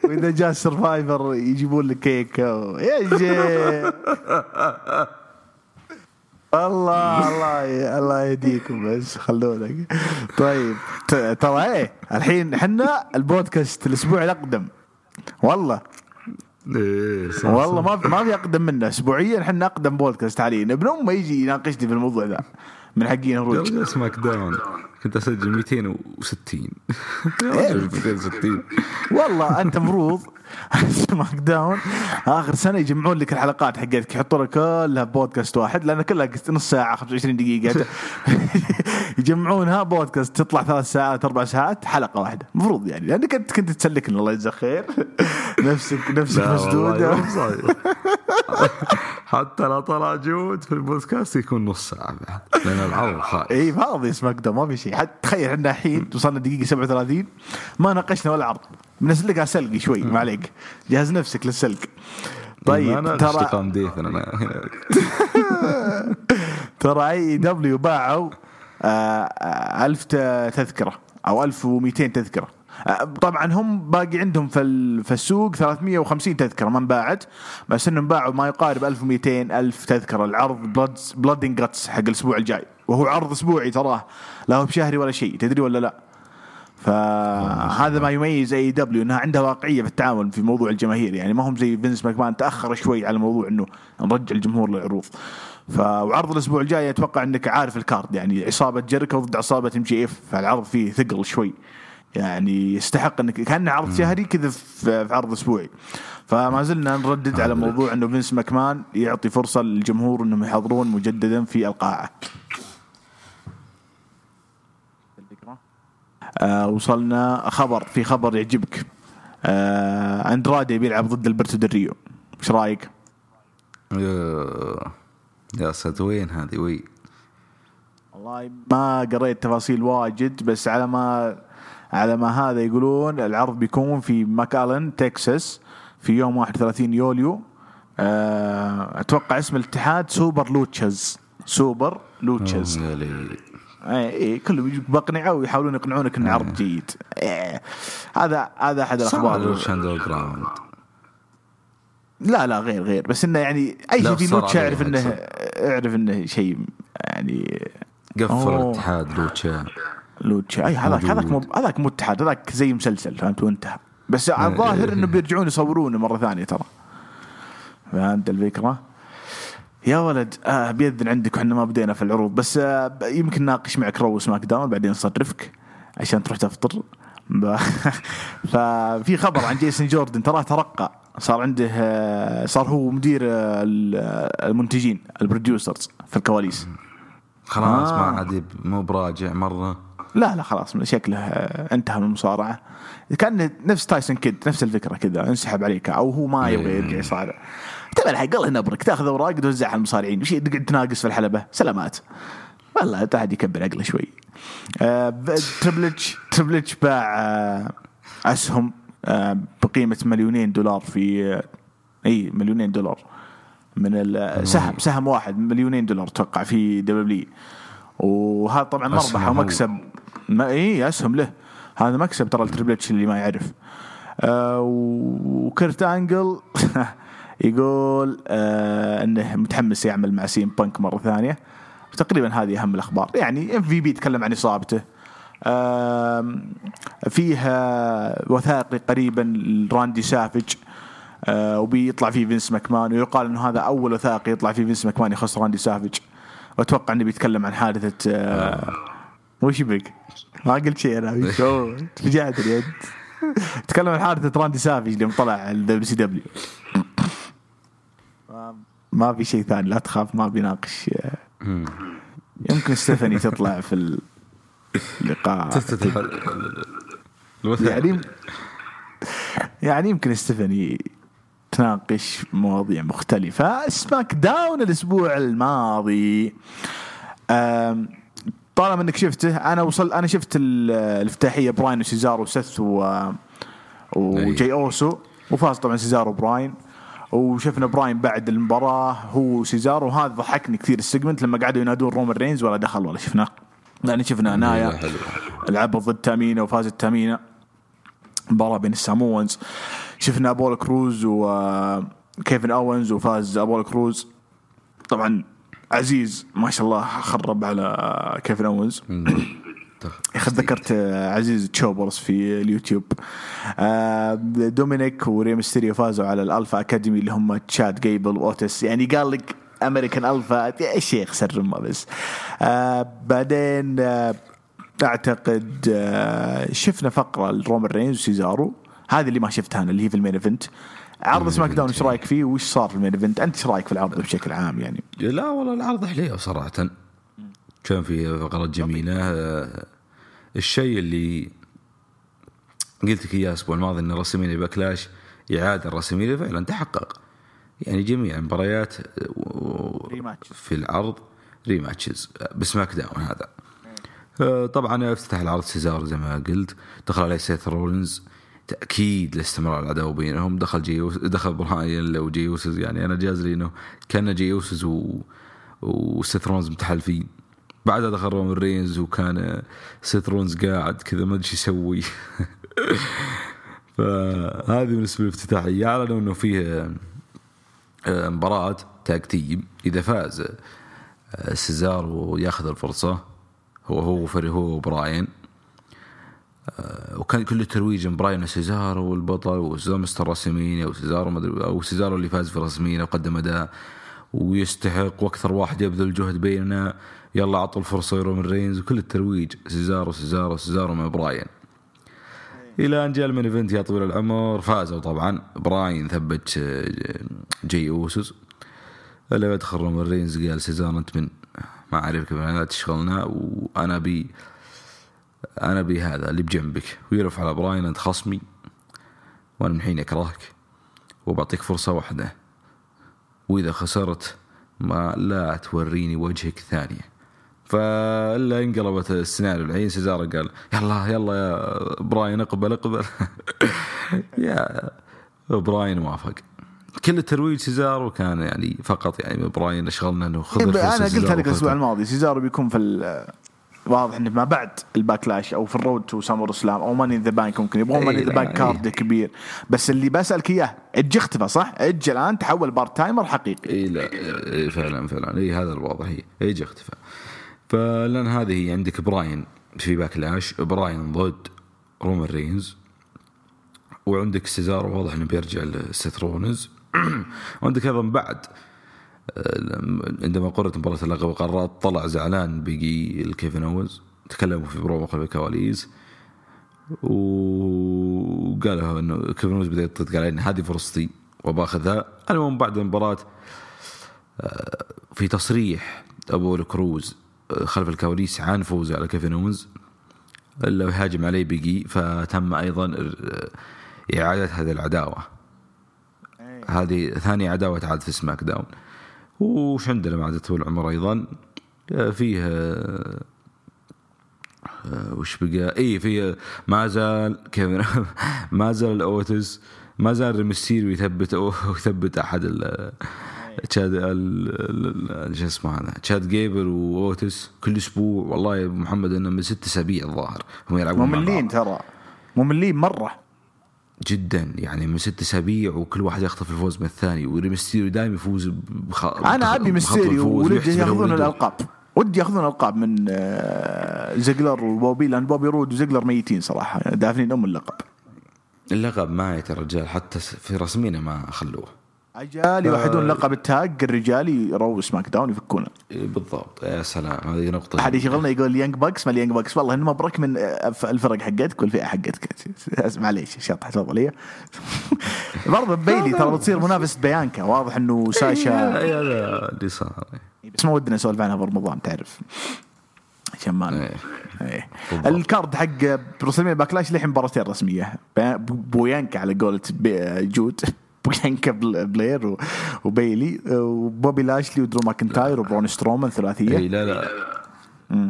وإذا جاء Survivor يجيبون لك كيك يا شيخ الله الله الله يهديكم. بس خلونك طيب ترى إيه الحين إحنا البودكاست الأسبوع الأقدم. والله. صح والله ما ما في أقدم منا اسبوعيا إحنا اقدم بودكاست حاليا ابن أمه يجي يناقشني في الموضوع ذا من حقين هروج SmackDown كنت أسجل 260 إيه. 260 والله أنت مفروض SmackDown. آخر سنة يجمعون لك الحلقات حقتك. يحطوا لك كلها بودكاست واحد لأن كلها نص ساعة 25 دقيقة. يجمعونها بودكاست. تطلع ثلاث ساعات أربع ساعات حلقة واحدة. المفروض يعني لانك انت كنت تسلكني الله يجزاك خير. نفسك نفسك مسدودة. حتى لو طلع جود في البودكاست يكون نص ساعة بعد. لأن العرض خايف إي فاضي SmackDown ما في شيء. حتى تخيل إحنا الحين وصلنا دقيقة 37 ما ناقشنا ولا عرض. بنسلقها سلقي شوي ما عليك. جهز نفسك للسلق. طيب أنا ترى ترى AEW باعوا آه، ألف ت- تذكرة أو 1200 تذكرة. آه، طبعا هم باقي عندهم في في السوق 350 تذكرة ما انباعت بس إنهم باعوا ما يقارب 1200 ألف تذكرة. العرض Blood Blood Guts حق الأسبوع الجاي. وهو عرض أسبوعي تراه لا هو بشهري ولا شيء تدري ولا لا؟ فهذا ما يميز AEW إنها عندها واقعية في التعامل في موضوع الجماهير. يعني ما هم زي فينس ماكمان تأخر شوي على موضوع إنه نرجع الجمهور للعروض. ف وعرض الأسبوع الجاي أتوقع إنك عارف ال card. يعني عصابة جيريكو ضد عصابة MJF فالعرض فيه ثقل شوي. يعني يستحق انك كانه عرض شهري كذا في عرض أسبوعي. فما زلنا نردد على موضوع إنه فينس ماكمان يعطي فرصة للجمهور إنهم يحضرون مجددا في القاعة. آه وصلنا خبر في خبر يعجبك. آه أندرادي بيلعب ضد البرتو دريو إيش رأيك؟ يا يا ساتر وين هذه؟ وي. والله ما قريت تفاصيل واجد بس على ما على ما هذا يقولون العرض بيكون في ماكالن تكساس في يوم 31 يوليو. آه، أتوقع اسم الاتحاد Super Luchas. سوبر لوتشز. ليل اي كلهم يجوك باقنعه ويحاولون يقنعونك انه عرض جيد إيه. هذا هذا أحد الأخبار. لوتش اندر جراوند لا لا غير غير. بس إنه يعني أي شيء في لوتشا أعرف إنه. أعرف إنه شيء يعني قفل. الاتحاد لوتشا لوتشا أي هذاك. هذاك هذاك مو اتحاد هذاك زي مسلسل فهمت؟ وانتهى. بس الظاهر إنه بيرجعون يصورونه مرة ثانية ترى. فهمت الفكرة؟ يا ولد آه بيذن عندك وحنا ما بدينا في العروض. بس آه يمكن ناقش معك Raw SmackDown بعدين نصرفك عشان تروح تفطر. ففي خبر عن جيسون جوردن تراه ترقى. صار عنده آه، صار هو مدير آه، ال- المنتجين ال producers في الكواليس. خلاص آه. ما عاد مو براجع مرة. لا لا خلاص شكله آه، انتهى من المصارعة. كان نفس تايسون كيد نفس الفكرة كذا انسحب عليك أو هو ما يبغى. يرجع يصارع. تبع الحق الله نبرك تأخذ أوراق توزعها على المصارعين. وش تقعد تناقز في الحلبة؟ سلامات. والله تعال يكبر عقله شوي. آه، H Triple H باع آه، أسهم آه، بقيمة مليونين دولار في آه، إي مليونين دولار. من السهم سهم واحد مليونين دولار أتوقع في W وهذا طبعا مربح. ومكسب. ما اي اسهم له. هذا مكسب ترى ال Triple H اللي ما يعرف. آه وكيرت أنجل يقول آه إنه متحمس يعمل مع CM Punk مرة ثانية. تقريبا هذه أهم الأخبار. يعني MVP تكلم عن إصابته. آم، فيها وثائقي قريبا لراندي سافج آه وبيطلع فيه فينس ماكمان. ويقال إنه هذا أول وثائقي يطلع فيه فينس ماكمان يخص راندي سافج وأتوقع إنه بيتكلم عن حادثة آه وش يبك؟ ما قلت شيء أنا. فجعتني أنت تكلم عن حادثه راندي سافج يوم طلع ال WCW ما في شيء ثاني. لا تخاف ما بيناقش. يمكن ستيفاني تطلع في اللقاء. يعني يعني يمكن ستيفاني تناقش مواضيع مختلفة. SmackDown الأسبوع الماضي. طالما انك شفته أنا وصل أنا شفت ال- الافتتاحية براين وسيزارو وسيث و وجاي أوسو وفاز طبعا سيزارو براين. وشفنا براين بعد المباراة هو وسيزارو وهذا ضحكني كثير ال segment لما قعدوا ينادون رومان رينز ولا دخل ولا شفناه لأن شفنا نايا. لعبوا ضد تامينا وفازت تامينا مباراة بين ال Samoans. شفنا ابولو كروز وكيفن أوينز وفاز ابولو كروز. طبعا عزيز ما شاء الله خرب على كيفن اوينز يا أخي ذكرت عزيز تشوبرز في اليوتيوب. آه، دومينيك وري ميستيريو فازوا على ال Alpha Academy اللي هم تشاد جيبل وأوتس. يعني قال لك American Alpha يا شيخ سرمه بس. آه، بعدين آه، أعتقد شفنا فقرة لرومان رينز وسيزارو. هذه اللي ما شفتها أنا اللي هي في ال main event. عرض SmackDown إيش رأيك فيه؟ وش صار في ال main event؟ أنت إيش رأيك في العرض بشكل عام يعني؟ لا والله العرض حليو صراحة. كان في فقرات جميلة. آه، الشيء اللي قلت لك إياه الأسبوع الماضي إن WrestleMania Backlash إعادة WrestleMania فعلا تحقق. يعني جميع المباريات آه،. في العرض rematches ب SmackDown هذا آه، طبعا افتتح العرض سيزار زي ما قلت. دخل عليه سيث رولينز. تأكيد لاستمرار العداوة بينهم. دخل جي أوسو دخل براين لو جي أوسو يعني أنا جاز لي إنه كأن جي أوسو و وسيث رولينز متحالفين. بعدها دخل رومان رينز وكان سيث رولينز قاعد كذا ما أدري يسوي. فهذه بالنسبة للافتتاحيه اعلنوا إنه فيه آه، مباراة tag team إذا فاز آه، سيزارو ياخذ الفرصة. هو هو فري هو وبراين. آه، وكان كل الترويج من براين وسيزارو والبطل وسيزارو Mr. WrestleMania وسيزارو ما ادري أو سيزارو اللي فاز في WrestleMania وقدم أداء ويستحق وأكثر واحد يبذل جهد بيننا. يلا اعطوا الفرصة لرومان رينز وكل الترويج. سيزارو سيزارو سيزارو مع براين. إلى أن جاء ال main event يا طويل العمر. فازوا طبعا. براين ثبت آه، جي أوسو. إلا يدخل رومان رينز قال سيزار أنت من ما اعرفك من لا تشغلنا وأنا بي أنا بي هذا اللي بجنبك. ويرفع على براين أنت خصمي. وأنا من حين اكرهك وبعطيك فرصة واحدة. وإذا خسرت ما لا توريني وجهك ثانية. فإلا انقلبت السيناريو. الحين سيزارو قال يلا يلا يا براين اقبل اقبل. يا براين وافق. كل الترويج سيزارو كان يعني فقط يعني براين أشغلنا إنه خذ الفرصة أنا قلت هذاك الأسبوع. الماضي سيزارو بيكون في واضح إنه ما بعد ال Backlash أو في ال Road to SummerSlam أو Money in the Bank ممكن يبغون Money in the Bank. card كبير. بس اللي بسألك إياه إج اختفى صح؟ إج الآن تحول part timer حقيقي. اي لا إي فعلا فعلا. اي هذا الواضح. إي إيج اختفى. فلأن هذه عندك براين في Backlash براين ضد رومان رينز. وعندك سيزارو واضح إنه بيرجع لسيث رولينز. وعندك أيضا بعد عندما قررت مباراة اللقب قررت طلع زعلان بيج إي لكيفن اوينز تكلموا في برومو خلف الكواليس وقالوا إنه كيفن اوينز بدا يطرد قال ان هذه فرصتي وباخذها. المهم بعد المباراة آه، في تصريح أبولو كروز آه، خلف الكواليس عن فوزه على كيفن اونز الا يهاجم عليه بيجي فتم أيضا آه، إعادة هذه العداوة. هذه ثاني عداوة تعاد في سماك داون. وش عندنا بعد طول العمر أيضا. فيه وش بقى؟ اي في ما زال كيفن ما زال الاوتس ما زال المسير يثبت يثبت أحد ال تشاد شو اسمه هذا؟ تشاد جيبل واوتس كل أسبوع. والله يا أبو محمد انه من ست أسابيع الظاهر. هم يلعبون مملين ترى. مملين مرة. جدا يعني من ست أسابيع وكل واحد يخطف الفوز من الثاني وريمستيريو دائما يفوز بخ... أنا أبي ميستيريو ولدي ياخذون الألقاب. ودي ياخذون ألقاب من آه، زيجلر وبوبي لأن بوبي رود وزيجلر ميتين صراحة دافنين أم اللقب. اللقب مايت يا رجال حتى في رسمينه ما خلوه. اجال يوحدون آه. لقب التاج الرجال يرووا سماك داون يفكونه. إيه، بالضبط. يا سلام هذه نقطة أحد يشغلنا يقول يانج باكس ما اليانج باكس والله إنه مبروك من الفرق حقتك والفئة حقتك. معليش شطح تفضل برضه بيلي ترى بتصير منافس بيانكا. واضح إنه ساشا يا اللي صار. بس ما ودنا نسولف عنها برمضان تعرف. عشان ما إيه. ال card حق ب WrestleMania Backlash للحين مباراتين رسمية. بويانكا على قولة جود بويانكا بلير وبيلي وبوبي لاشلي ودرو ماكنتاير وبرون سترومان ثلاثية. إي لا لا.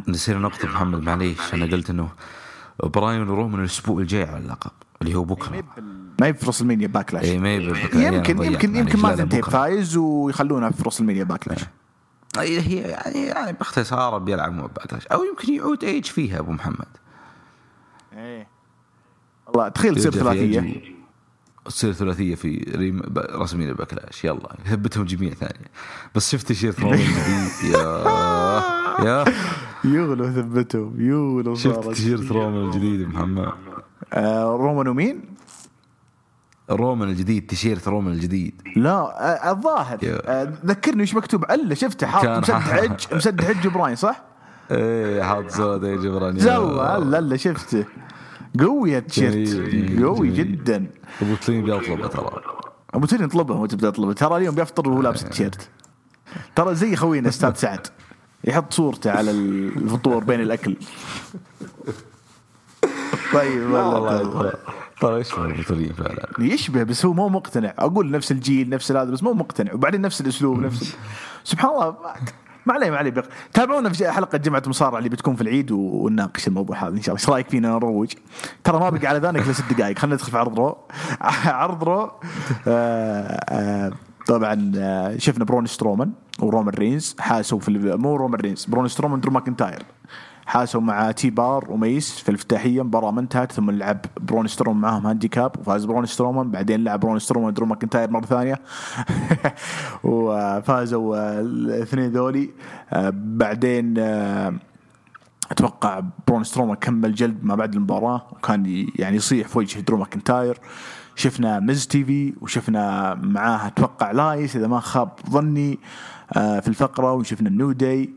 نسينا نقطة محمد معليش أنا قلت إنه براين ورومان الأسبوع الجاي على اللقب اللي هو بكرة. ما هي في WrestleMania Backlash إي ما هي يمكن يمكن يمكن ما تنتهي فايز ويخلونها في WrestleMania Backlash هي يعني يعني باختصار بيلعب باكلاش أو يمكن يعود ايج فيها أبو محمد. إيه والله تخيل تصير ثلاثية. تصير ثلاثية في ريم رسميا باكلاش يلا ثبتهم جميع ثانية. بس شفت تيشيرت الجديد يا يا. يغلو ثبتهم يغلو شفت تيشيرت رومان الجديد محمد؟ آه رومان ومين؟ رومان الجديد تيشيرت رومان الجديد. لا آه، الظاهر. آه ذكرني وش مكتوب الا شفته حاط مسد حج مسد حج جبراين صح؟ إيه حاط زود جبران زوا لا لا شفته. قوي التيشيرت قوي جدا. أبو تلين بيطلبه ترى. أبو تلين يطلبه وانت بتطلبه ترى اليوم بيفطر وهو لابس التيشيرت ترى زي خوينا أستاذ سعد يحط صورته على الفطور بين الأكل. طيب والله ترى. يشبه البطولين فعلا. يشبه بس هو مو مقتنع. أقول نفس الجيل نفس هذا بس مو مقتنع. وبعدين نفس الأسلوب نفس سبحان الله ما عليه ما عليه بق... تابعونا في حلقة جمعة مصارعة اللي بتكون في العيد ونناقش الموضوع هذا إن شاء الله. إيش رأيك فينا نروج؟ ترى ما بقى على الأذان إلا ست دقائق. خلينا ندخل في عرض Raw. عرض Raw. آه آه طبعا آه، شفنا برون سترومان ورومان رينز. حاسوا في مو رومان رينز برون سترومان درو ماكنتاير. حاسوا مع تي بار وميس في الافتتاحية مباراة ما انتهت ثم لعب برون سترومان معاهم handicap وفاز برون سترومان بعدين لعب برون سترومان درو ماكنتاير مرة ثانية. وفازوا الاثنين ذولي. بعدين أتوقع برون سترومان كمل جلد ما بعد المباراة وكان يعني يصيح في وجه درو ماكنتاير. شفنا ميز TV وشفنا معاه أتوقع إلايس إذا ما خاب ظني آه، في الفقرة وشفنا ال New Day.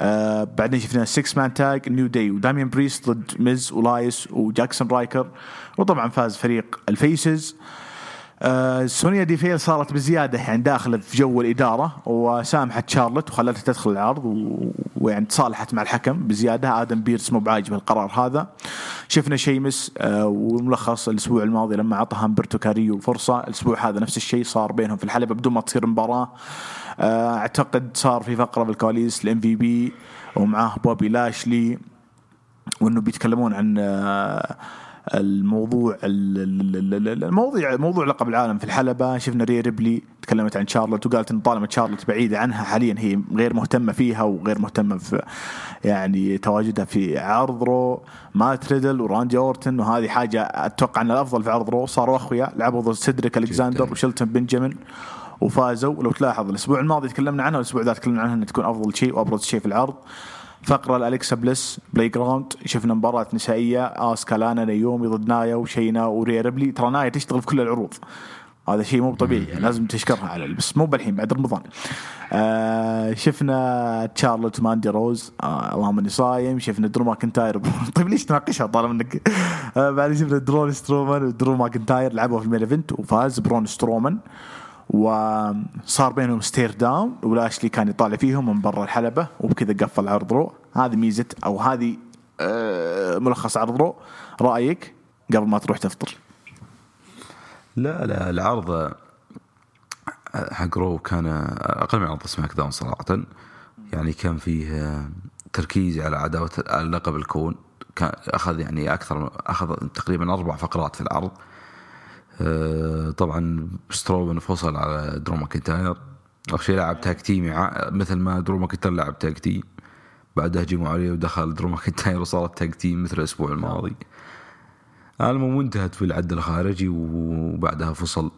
آه بعدين شفنا 6 man tag New Day وداميان بريست ضد ميز وإلايس وجاكسون رايكر وطبعا فاز فريق ال faces. آه سونيا ديفيل صارت بزيادة يعني داخله في جو الإدارة وسامحت شارلت وخلتها تدخل العرض ويعني تصالحت مع الحكم بزيادة. آدم بيرس مو بعاجبه القرار هذا. شفنا شيمس آه وملخص الأسبوع الماضي لما اعطى همبرتو كاريلو فرصة. الأسبوع هذا نفس الشيء صار بينهم في الحلبة بدون ما تصير مباراة. آه، أعتقد صار في فقرة بالكواليس ال MVP ومعاه بوبي لاشلي وإنه بيتكلمون عن آه، الموضوع الموضوع موضوع لقب العالم في الحلبة. شفنا ري ريبلي تكلمت عن شارلوت وقالت إن طالما شارلوت بعيدة عنها حاليا هي غير مهتمة فيها وغير مهتمة في يعني تواجدها في عرض Raw. مات ريدل وراندي أورتن وهذه حاجة أتوقع إن الأفضل في عرض Raw. صاروا أخويا لعبوا ضد سيدريك الكساندر وشلتون بنجامين وفازوا. ولو تلاحظ الأسبوع الماضي تكلمنا عنها والاسبوع ذا تكلمنا عنها إنها تكون أفضل شيء وأبرز شيء في العرض. فقرة اليكسا بليس playground شفنا مباراة نسائية اسكا لانا نيومي ضد نايا وشينا وريا ريبلي ترى نايا تشتغل في كل العروض. هذا شيء مو طبيعي يعني لازم تشكرها على بس مو بالحين بعد رمضان. آه شفنا تشارلوت ماندي روز آه اللهم إني صايم. شفنا درو ماكنتاير. طيب ليش تناقشها؟ طالما انك آه بعدين شفنا برون سترومان ودرو ماكنتاير لعبوا في ال main event وفاز برون سترومان. وصار بينهم stare down ولاشلي كان يطالع فيهم من برا الحلبة وبكذا قفل عرض Raw. هذه ميزة أو هذه آه ملخص عرض Raw. رأيك قبل ما تروح تفطر؟ لا لا العرض حق Raw كان أقل من عرض SmackDown صراحة. يعني كان فيه تركيز على عداوة على لقب الكون. كان أخذ يعني أكثر أخذ تقريبا أربع فقرات في العرض. آه، طبعا سترومان فصل على درو ماكنتاير. أول شيء لعب tag team مثل ما درو ماكنتاير لعب tag team بعدها هجموا عليه ودخل درو ماكنتاير وصارت tag team مثل الأسبوع الماضي. المهم انتهت في العد الخارجي وبعدها فصل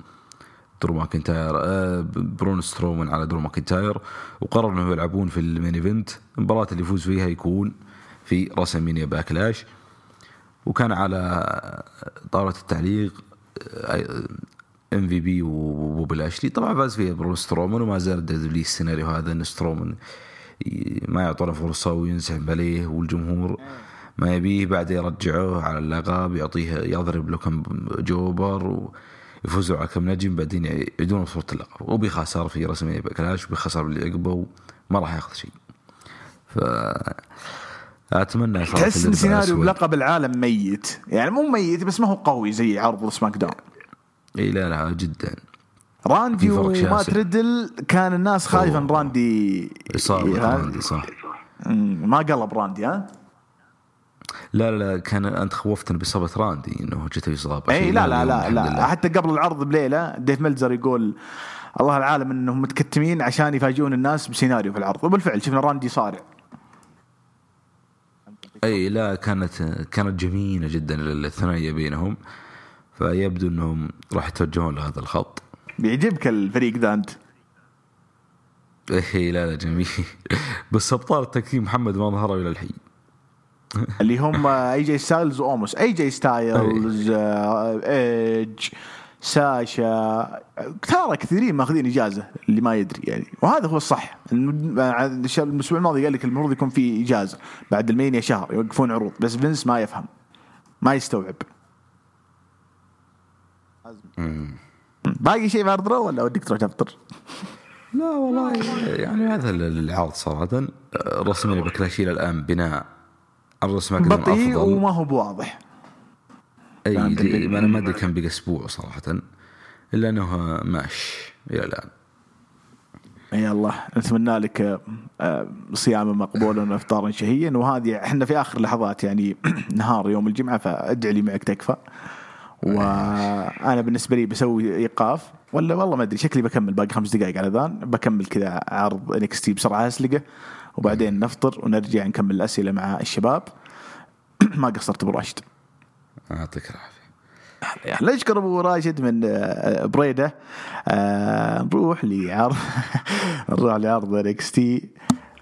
درو ماكنتاير. آه برون سترومان على درو ماكنتاير. وقرروا إنهم يلعبون في ال main event. المباراة اللي يفوز فيها يكون في WrestleMania Backlash. وكان على طاولة التعليق MVP وبوبي لاشلي طبعا فاز فيها برون سترومان وما زال لي السيناريو هذا إن سترومان ما يعطونه فرصة وينسحب عليه والجمهور ما يبيه بعد يرجعوه على اللقب يعطيه يضرب له كم jobber ويفوزوا على كم نجم بعدين يعيدون صورة اللقب. وبيخسر في WrestleMania Backlash وبيخسر اللي عقبه وما راح ياخذ شيء. ف أتمنى تحس إن سيناريو بلقب العالم ميت. يعني مو ميت بس ما هو قوي زي عرض SmackDown إي لا لا جدا. راندي ومات ريدل كان الناس خايفه ان راندي اصابه راندي صح. ما قلب راندي ها؟ لا لا كان أنت خوفتنا بإصابة راندي إنه جته إصابة. إي لا لا لا, لا, لا حتى قبل العرض بليلة ديف ميلزر يقول الله العالم إنهم متكتمين عشان يفاجئون الناس بسيناريو في العرض. وبالفعل شفنا راندي صارع. أي لا كانت كانت جميلة جدا الثنائية بينهم فيبدو إنهم راح يتوجهون لهذا الخط. بيعجبك الفريق ذا أنت؟ إيه لا لا جميل. بس ابطال ال tag team محمد ما ظهروا إلى الحين. اللي هم أي جي ستايلز واوموس أي جي ستايلز إيدج ساشا ترى كثيرين ماخذين إجازة اللي ما يدري يعني. وهذا هو الصح. الأسبوع الماضي قال لك المفروض يكون في إجازة. بعد المينيا شهر يوقفون عروض. بس فينس ما يفهم. ما يستوعب. باقي شيء بعد ولا ودك تروح تفطر؟ لا والله يعني هذا العرض صراحة. رسمي بكلاشي الآن بناء. سماك بطيء وما هو بواضح. أي أنا ما أدري كم بقى أسبوع صراحة إلا أنه ماش إلى الآن. يا الله نتمنى لك آه، صياما مقبولا وافطارا شهيا. وهذه إحنا في آخر لحظات يعني نهار يوم الجمعة فأدعي لي معك تكفى. وأنا بالنسبة لي بسوي إيقاف. ولا والله ما أدري شكلي بكمل باقي خمس دقائق على الأذان. بكمل كذا عرض NXT بسرعة أسلقه. وبعدين نفطر ونرجع نكمل الأسئلة مع الشباب. ما قصرت أبو راشد. يعطيك العافية. نشكر أبو راشد من آه، بريدة. آه، نروح لعرض نروح لعرض NXT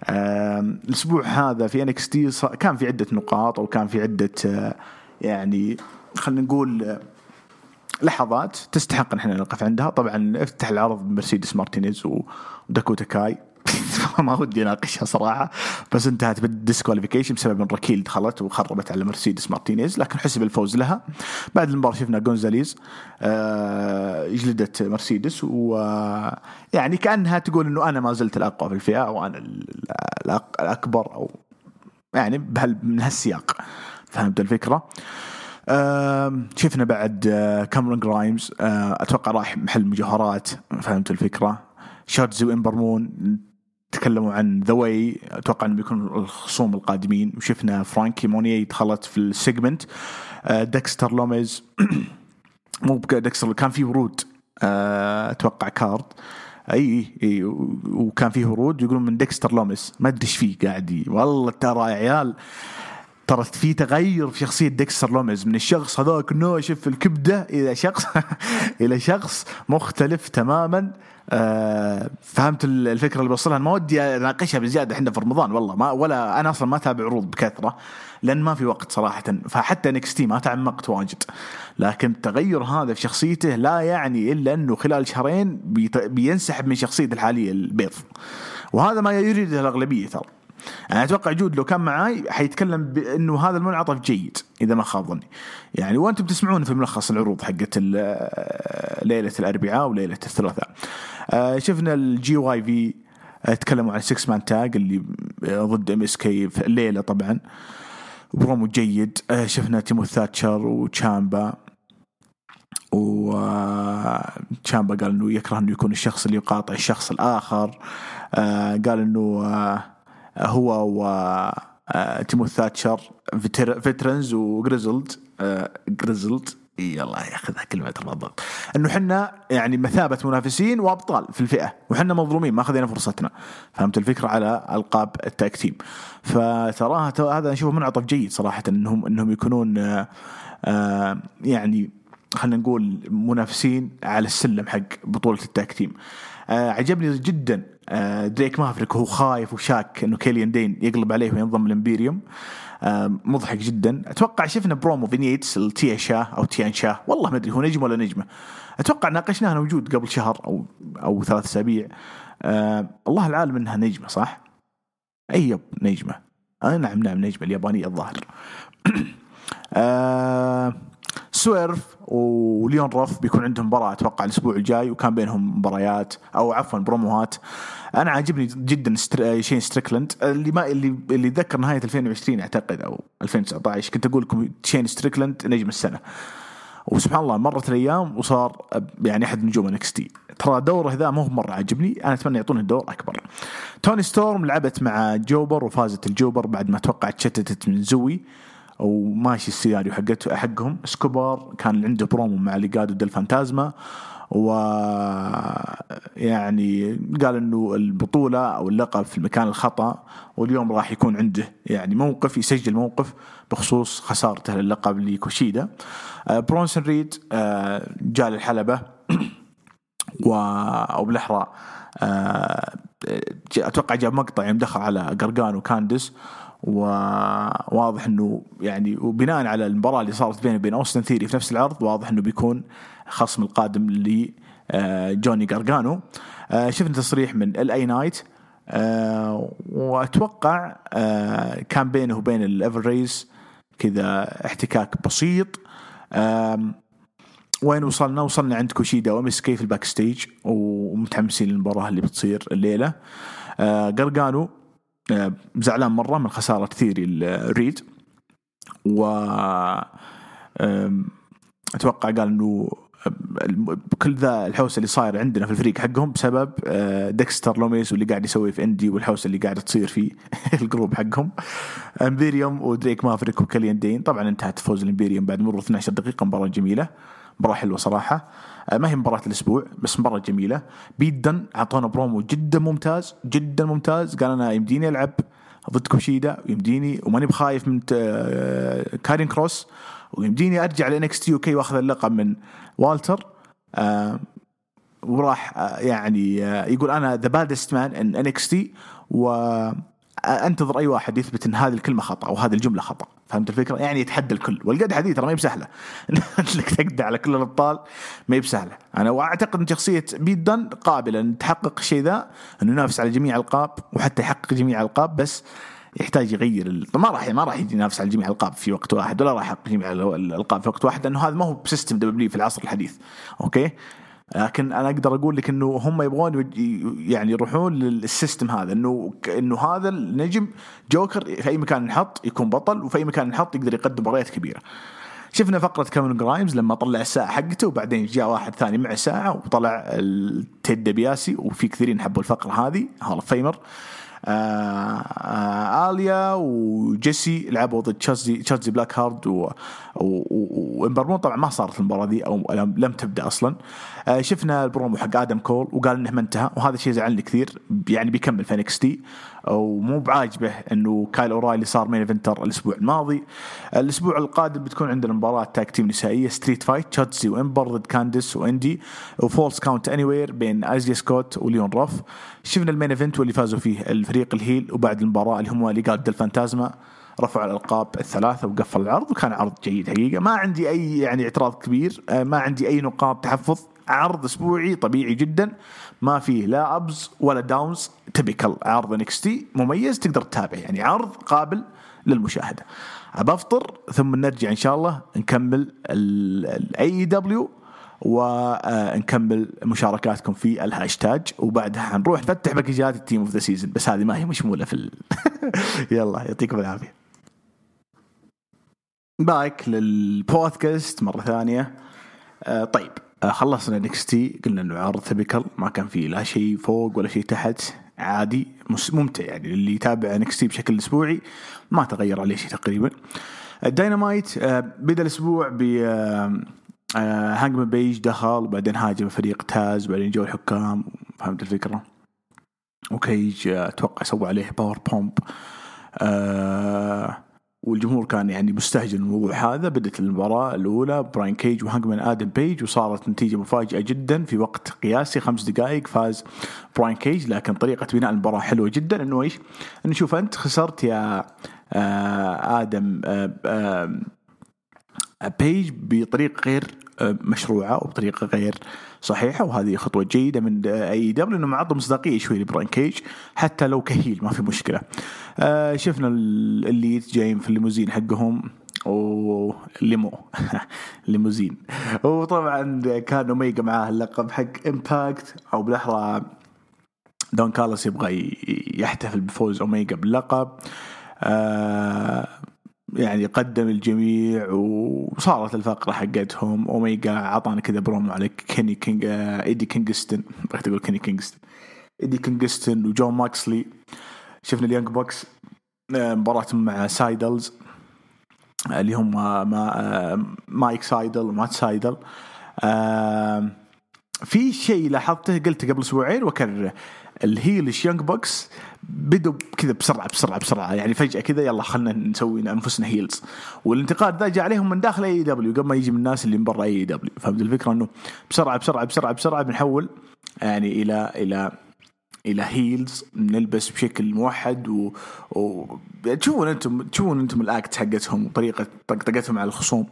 الأسبوع هذا في NXT كان في عدة نقاط أو كان في عدة آه، يعني خلينا نقول لحظات تستحق إن إحنا نقف عندها. طبعا افتح العرض بمرسيدس مارتينيز وداكوتا كاي. ما ودي أناقشها صراحة. بس انتهت بال disqualification بسبب إن راكيل دخلت وخربت على مرسيدس مارتينيز لكن حسب الفوز لها. بعد المباراة شفنا جونزاليز آه جلدت مرسيدس ويعني كأنها تقول إنه أنا ما زلت الأقوى في الفئة وأنا الأكبر أو يعني بهال من هالسياق. فهمت الفكرة؟ آه شفنا بعد آه كامرون جرايمز آه أتوقع راح محل مجوهرات. فهمت الفكرة؟ شوتزي وامبر مون تكلموا عن The Way أتوقع إنهم بيكونوا الخصوم القادمين. وشفنا فرانكي موني دخلت في ال segment آه، ديكستر لوميز مو ديكستر كان في ورود آه، أتوقع card. اي اي وكان فيه ورود يقولون من ديكستر لوميز. ما أدري إيش فيه قاعد والله ترى يا عيال ترى في تغير في شخصية ديكستر لوميز. من الشخص هذاك ناشف الكبدة إلى شخص إلى شخص مختلف تماما. آه فهمت الفكرة اللي بوصلها ما ودي أناقشها بزيادة إحنا في رمضان والله. ما ولا أنا أصلا ما أتابع عروض بكثرة لأن ما في وقت صراحة. فحتى NXT ما تعمقت واجد. لكن التغير هذا في شخصيته لا يعني إلا أنه خلال شهرين بينسحب من شخصيته الحالية البيض. وهذا ما يريده الأغلبية ترى. أنا أتوقع جود لو كان معاي حيتكلم بأنه هذا المنعطف جيد إذا ما خاب ظني. يعني وأنتم تسمعون في ملخص العروض حقت ليلة الأربعاء وليلة الثلاثاء. آه، شفنا ال GYV تكلموا عن 6 man tag اللي ضد MSK في الليلة طبعا. برومو جيد. آه، شفنا تيمو ثاتشر وتشامبا. وتشامبا قال إنه يكره إنه يكون الشخص اللي يقاطع الشخص الآخر. آه، قال إنه هو و آه، تيموث ثاتشر veterans و grizzled grizzled إي الله ياخذها كلمة بالضبط إنه حنا يعني مثابة منافسين وأبطال في الفئة وحنا مظلومين ما خذينا فرصتنا. فهمت الفكرة على ألقاب ال tag team. فتراها هذا نشوفه منعطف جيد صراحة إنهم إنهم يكونون آه، آه، يعني خلينا نقول منافسين على السلم حق بطولة ال tag team. عجبني جدا. آه، دريك مافريك وهو خايف وشاك إنه كيليان دين يقلب عليه وينضم ال Imperium آه، مضحك جدا. أتوقع شفنا promo vignettes ال Tia Sha أو Tian Sha والله ما أدري هو نجم ولا نجمة. أتوقع ناقشناها أنا وجود قبل شهر أو أو ثلاث أسابيع. أه الله العالم إنها نجمة صح؟ أي نجمة. آه نعم نعم نجمة. اليابانية الظاهر. أه سويرف وليون روف بيكون عندهم مباراة أتوقع الأسبوع الجاي وكان بينهم مباريات أو عفوا بروموهات. أنا عاجبني جدا ستر... شين ستريكلاند. اللي ما اللي اللي ذكر نهاية 2020 أعتقد أو 2019 كنت أقول لكم شين ستريكلاند نجم السنة. وسبحان الله مرت الأيام وصار يعني أحد نجوم NXT. ترى دوره ذا مو مرة عجبني أنا أتمنى يعطونه الدور أكبر. توني ستورم لعبت مع jobber وفازت ال jobber بعد ما توقعت تشتتت من زوي. وماشي السيناريو حقته حقهم. سكوبار كان عنده برومو مع Legado del Fantasma و يعني قال إنه البطولة أو اللقب في المكان الخطأ واليوم راح يكون عنده يعني موقف يسجل موقف بخصوص خسارته للقب لكوشيدا. آه، برونسون ريد آه، جاء للحلبة و أو بالأحرى آه، أتوقع جاب مقطع يوم دخل على قرقانو وكاندس وواضح إنه يعني وبناء على المباراة اللي صارت بينه وبين أوستن ثيوري في نفس العرض واضح إنه بيكون خصم القادم لجوني جارجانو آه، شفنا تصريح من LA Knight وأتوقع آه، كان بينه وبين ال Ever-Rise كذا احتكاك بسيط وين وصلنا؟ وصلنا عند كوشيدا و MSK في ال backstage ومتحمسين للمباراة اللي بتصير الليلة. آه، آه، زعلان مرة من خسارة ثيوري الريد و أتوقع قال إنه كل ذا الحوسة اللي صاير عندنا في الفريق حقهم بسبب آه، ديكستر لوميس واللي قاعد يسوي في إندي والحوسة اللي قاعدة تصير في ال group حقهم. Imperium ودريك مافريك وكليان دين. طبعا انتهت فوز ال Imperium بعد مرور 12 دقيقة. مباراة جميلة مباراة حلوة صراحة. آه، ما هي مباراة الأسبوع بس مباراة جميلة. بيت دن اعطونا برومو جدا ممتاز جدا ممتاز. قال أنا يمديني ألعب ضد كوشيدا ويمديني وماني بخايف من آه، كارين كروس ويمديني أرجع ل NXT okay وأخذ اللقب من والتر. آه، وراح يعني يقول أنا the baddest man in NXT و أنتظر أي واحد يثبت إن هذه الكلمة خطأ أو هذه الجملة خطأ. فهمت الفكرة؟ يعني يتحدى الكل. والقدحه دي ترى ما هي بسهلة. إنك تقدع على كل الأبطال ما هي بسهلة. أنا وأعتقد إن شخصية بيت دن قابلة إن تحقق الشيء ذا إنه ينافس على جميع الالقاب وحتى يحقق جميع الالقاب بس يحتاج يغير ال... ما راح ما راح ينافس على جميع الالقاب في وقت واحد ولا راح يحقق جميع الألقاب في وقت واحد لأنه هذا ما هو ب system WWE في العصر الحديث. okay؟ لكن أنا أقدر أقول لك إنه هم يبغون يعني يروحون لل system هذا إنه إنه هذا النجم جوكر في أي مكان نحط يكون بطل وفي أي مكان نحط يقدر يقدم مباريات كبيرة. شفنا فقرة كاميرون جرايمز لما طلع الساعة حقته وبعدين جاء واحد ثاني مع ساعة وطلع تيد ديبياسي وفي كثيرين حبوا الفقرة هذه Hall of Famer آه آه آليا وجيسي لعبوا ضد شوتزي شوتزي بلاكهارت وإمبر مون طبعا ما صارت المباراة دي أو لم تبدأ أصلا. آه شفنا البرومو حق آدم كول وقال إنه ما انتهى وهذا الشيء زعلني كثير يعني بيكمل في تي ومو بعاجبه إنه كايل أورايلي صار main eventer الأسبوع الماضي. الأسبوع القادم بتكون عندنا مباراه tag team نسائيه street fight شوتزي وإمبر ضد كانديس وإندي و falls count anywhere بين ازيا سكوت وليون رف شفنا ال main event واللي فازوا فيه الفريق ال heel وبعد المباراة اللي هم ليقادو ديل فانتازما رفعوا الألقاب الثلاثة وقفل العرض وكان عرض جيد حقيقة. ما عندي أي يعني اعتراض كبير آه، ما عندي أي نقاط تحفظ. عرض أسبوعي طبيعي جدا. ما فيه لا ups ولا downs typical عرض NXT مميز تقدر تتابع يعني عرض قابل للمشاهدة. بفطر ثم نرجع إن شاء الله نكمل ال AEW ونكمل مشاركاتكم في الهاشتاج. وبعدها حنروح نفتح باكجات ال Team of the Season بس هذه ما هي مشمولة في ال... يلا يعطيكم العافية. back للبودكاست مرة ثانية. آه طيب. خلصنا NXT قلنا إنه عرض typical ما كان فيه لا شيء فوق ولا شيء تحت عادي ممتع يعني. اللي يتابع NXT بشكل أسبوعي ما تغير عليه شيء تقريبا. الداينامايت آه بدأ الأسبوع ب آه آه هانجمان بيج دخل وبعدين هاجم فريق تاز وبعدين جو الحكام فهمت الفكرة؟ وكيج آه، أتوقع سوى عليه powerbomb آه والجمهور كان يعني مستهجن الموضوع هذا. بدت المباراة الأولى براين كيج وهانجمان آدم بيج وصارت نتيجة مفاجئة جدا في وقت قياسي خمس دقائق فاز براين كيج. لكن طريقة بناء المباراة حلوة جدا. إنه إيش؟ إنه شوف أنت خسرت يا آه آدم آه آه بيج بطريقة غير مشروعة وبطريقة غير صحيحة وهذه خطوة جيدة من AEW إنه معطى مصداقيه شوي لبراين كيج حتى لو ك heel ما في مشكلة. آه شفنا ال- ال Elite جايين في الليموزين حقهم. وليمو ليموزين. وطبعا كان أوميجا معاه اللقب حق Impact أو بالأحرى دون كاليس يبغى يحتفل بفوز أوميجا باللقب. آه يعني قدم الجميع وصارت الفقرة حقتهم. أوميجا عطانا كذا برومو على كيني كينج آه إيدي كينغستون بغيت أقول كيني كينغستون إيدي كينغستون وجون موكسلي. شفنا ال Young Bucks آه، مباراتهم مع سايدلز آه، اللي هم ما مايك سايدل ومات سايدل. في شيء لاحظته قلته قبل أسبوعين وأكرره. ال heelish Young Bucks بدوا كذا بسرعة بسرعة بسرعة. يعني فجأة كذا يلا خلينا نسوي أنفسنا heels والانتقاد ذا جاء عليهم من داخل AEW قبل ما يجي من الناس اللي من برا AEW فهمت الفكرة إنه بسرعة بسرعة بسرعة بسرعة بنحول يعني إلى إلى إلى heels نلبس بشكل موحد و, و... تشوفون أنتم تشوفون أنتم ال act حقتهم وطريقة طقطقتهم على الخصوم.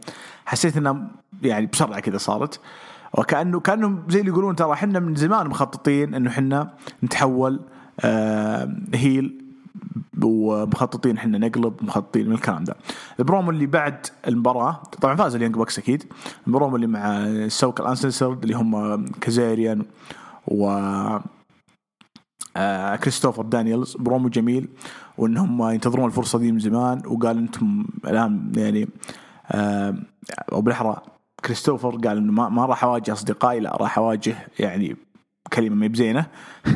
حسيت إنها يعني بسرعة كذا صارت. وكانه كأنهم زي اللي يقولون ترى إحنا من زمان مخططين إنه إحنا نتحول آه heel ومخططين إحنا نقلب مخططين من الكلام ده. البرومو اللي بعد المباراة طبعا فاز ال Young Bucks أكيد. البرومو اللي مع ال SoCal Uncensored اللي هم كازاريان و آه كريستوفر دانييلز. برومو جميل وانهم ينتظرون الفرصة دي من زمان وقال إنتم الآن يعني آه أو بالاحرى كريستوفر قال إنه ما, ما راح أواجه أصدقائي لا راح أواجه يعني كلمة ما بزينة.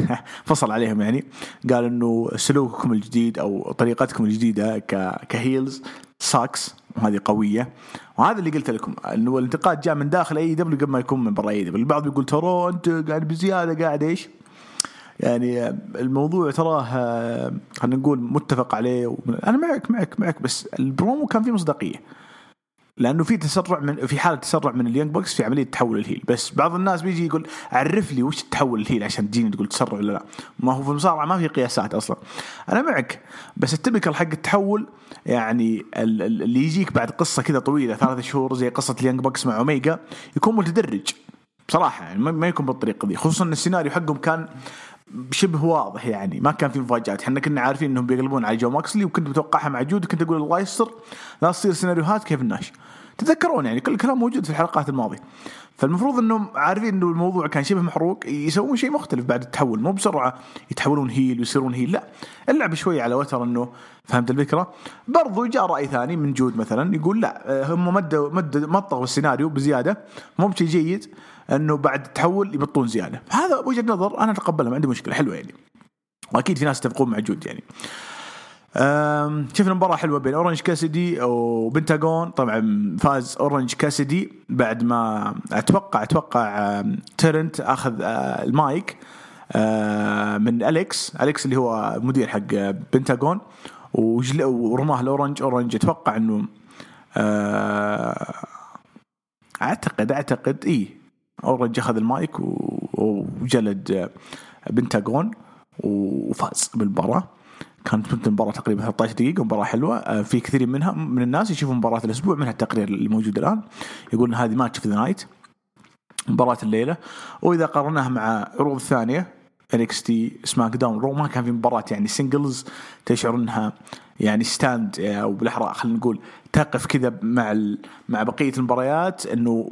فصل عليهم يعني. قال إنه سلوككم الجديد أو طريقتكم الجديدة ك heels sucks وهذه قوية. وهذا اللي قلت لكم إنه الانتقاد جاء من داخل AEW قبل ما يكون من برا AEW. البعض بيقول ترى أنت قاعد بزيادة قاعد إيش؟ يعني الموضوع تراه آه، خلينا نقول متفق عليه. أنا معك معك معك بس البرومو كان فيه مصداقية. لأنه في تسرع من في حالة تسرع من ال Young Bucks في عملية تحول ال heel. بس بعض الناس بيجي يقول عرف لي وش تحول ال heel عشان تجيني تقول تسرع ولا لا. ما هو في المصارعة ما في قياسات أصلا. أنا معك بس ال typical حق التحول يعني ال- ال- اللي يجيك بعد قصة كذا طويلة ثلاثة شهور زي قصة ال Young Bucks مع أوميجا يكون متدرج بصراحة يعني ما يكون بالطريقة دي خصوصا إن السيناريو حقهم كان شبه واضح يعني. ما كان في مفاجآت. إحنا كنا عارفين إنهم بيقلبون على جو موكسلي وكنت متوقعها مع جود وكنت أقول الله يستر. لا تصير سيناريوهات كيفن ناش تتذكرون يعني كل الكلام موجود في الحلقات الماضية. فالمفروض إنهم عارفين إنه الموضوع كان شبه محروق. يسوون شيء مختلف بعد التحول. مو بسرعة يتحولون heel ويصيرون heel. لا. اللعب شوي على وتر إنه فهمت الفكرة؟ برضو جاء رأي ثاني من جود مثلا. يقول لا هم مدوا مدوا مطوا السيناريو بزيادة. مو بشيء جيد. أنه بعد التحول يبطون زيادة. هذا وجهة نظر أنا أتقبلها ما عندي مشكلة حلوة يعني. وأكيد في ناس يتفقون مع جود يعني شفنا مباراة حلوة بين أورنج كاسدي وبنتاغون. طبعا فاز أورنج كاسدي بعد ما أتوقع أتوقع تيرنت أخذ أه، المايك أه، من أليكس. أليكس اللي هو مدير حق بنتاغون. ورماه الاورنج أورنج أتوقع إنه أه، أعتقد أعتقد اي اورنج اخذ المايك وجلد بنتاغون وفاز بالمباراة. كانت مدة المباراة تقريبا 13 دقيقة مباراة حلوة. آه، في كثير منها من الناس يشوفوا مباراة الأسبوع منها التقرير اللي موجود الآن. يقول إن هذه match of the night مباراة الليلة. وإذا قارناها مع عروض ثانية NXT SmackDown Raw ما كان في مباراة يعني singles تشعر إنها يعني stand أو بالأحرى خلينا نقول تقف كذا مع مع بقية المباريات إنه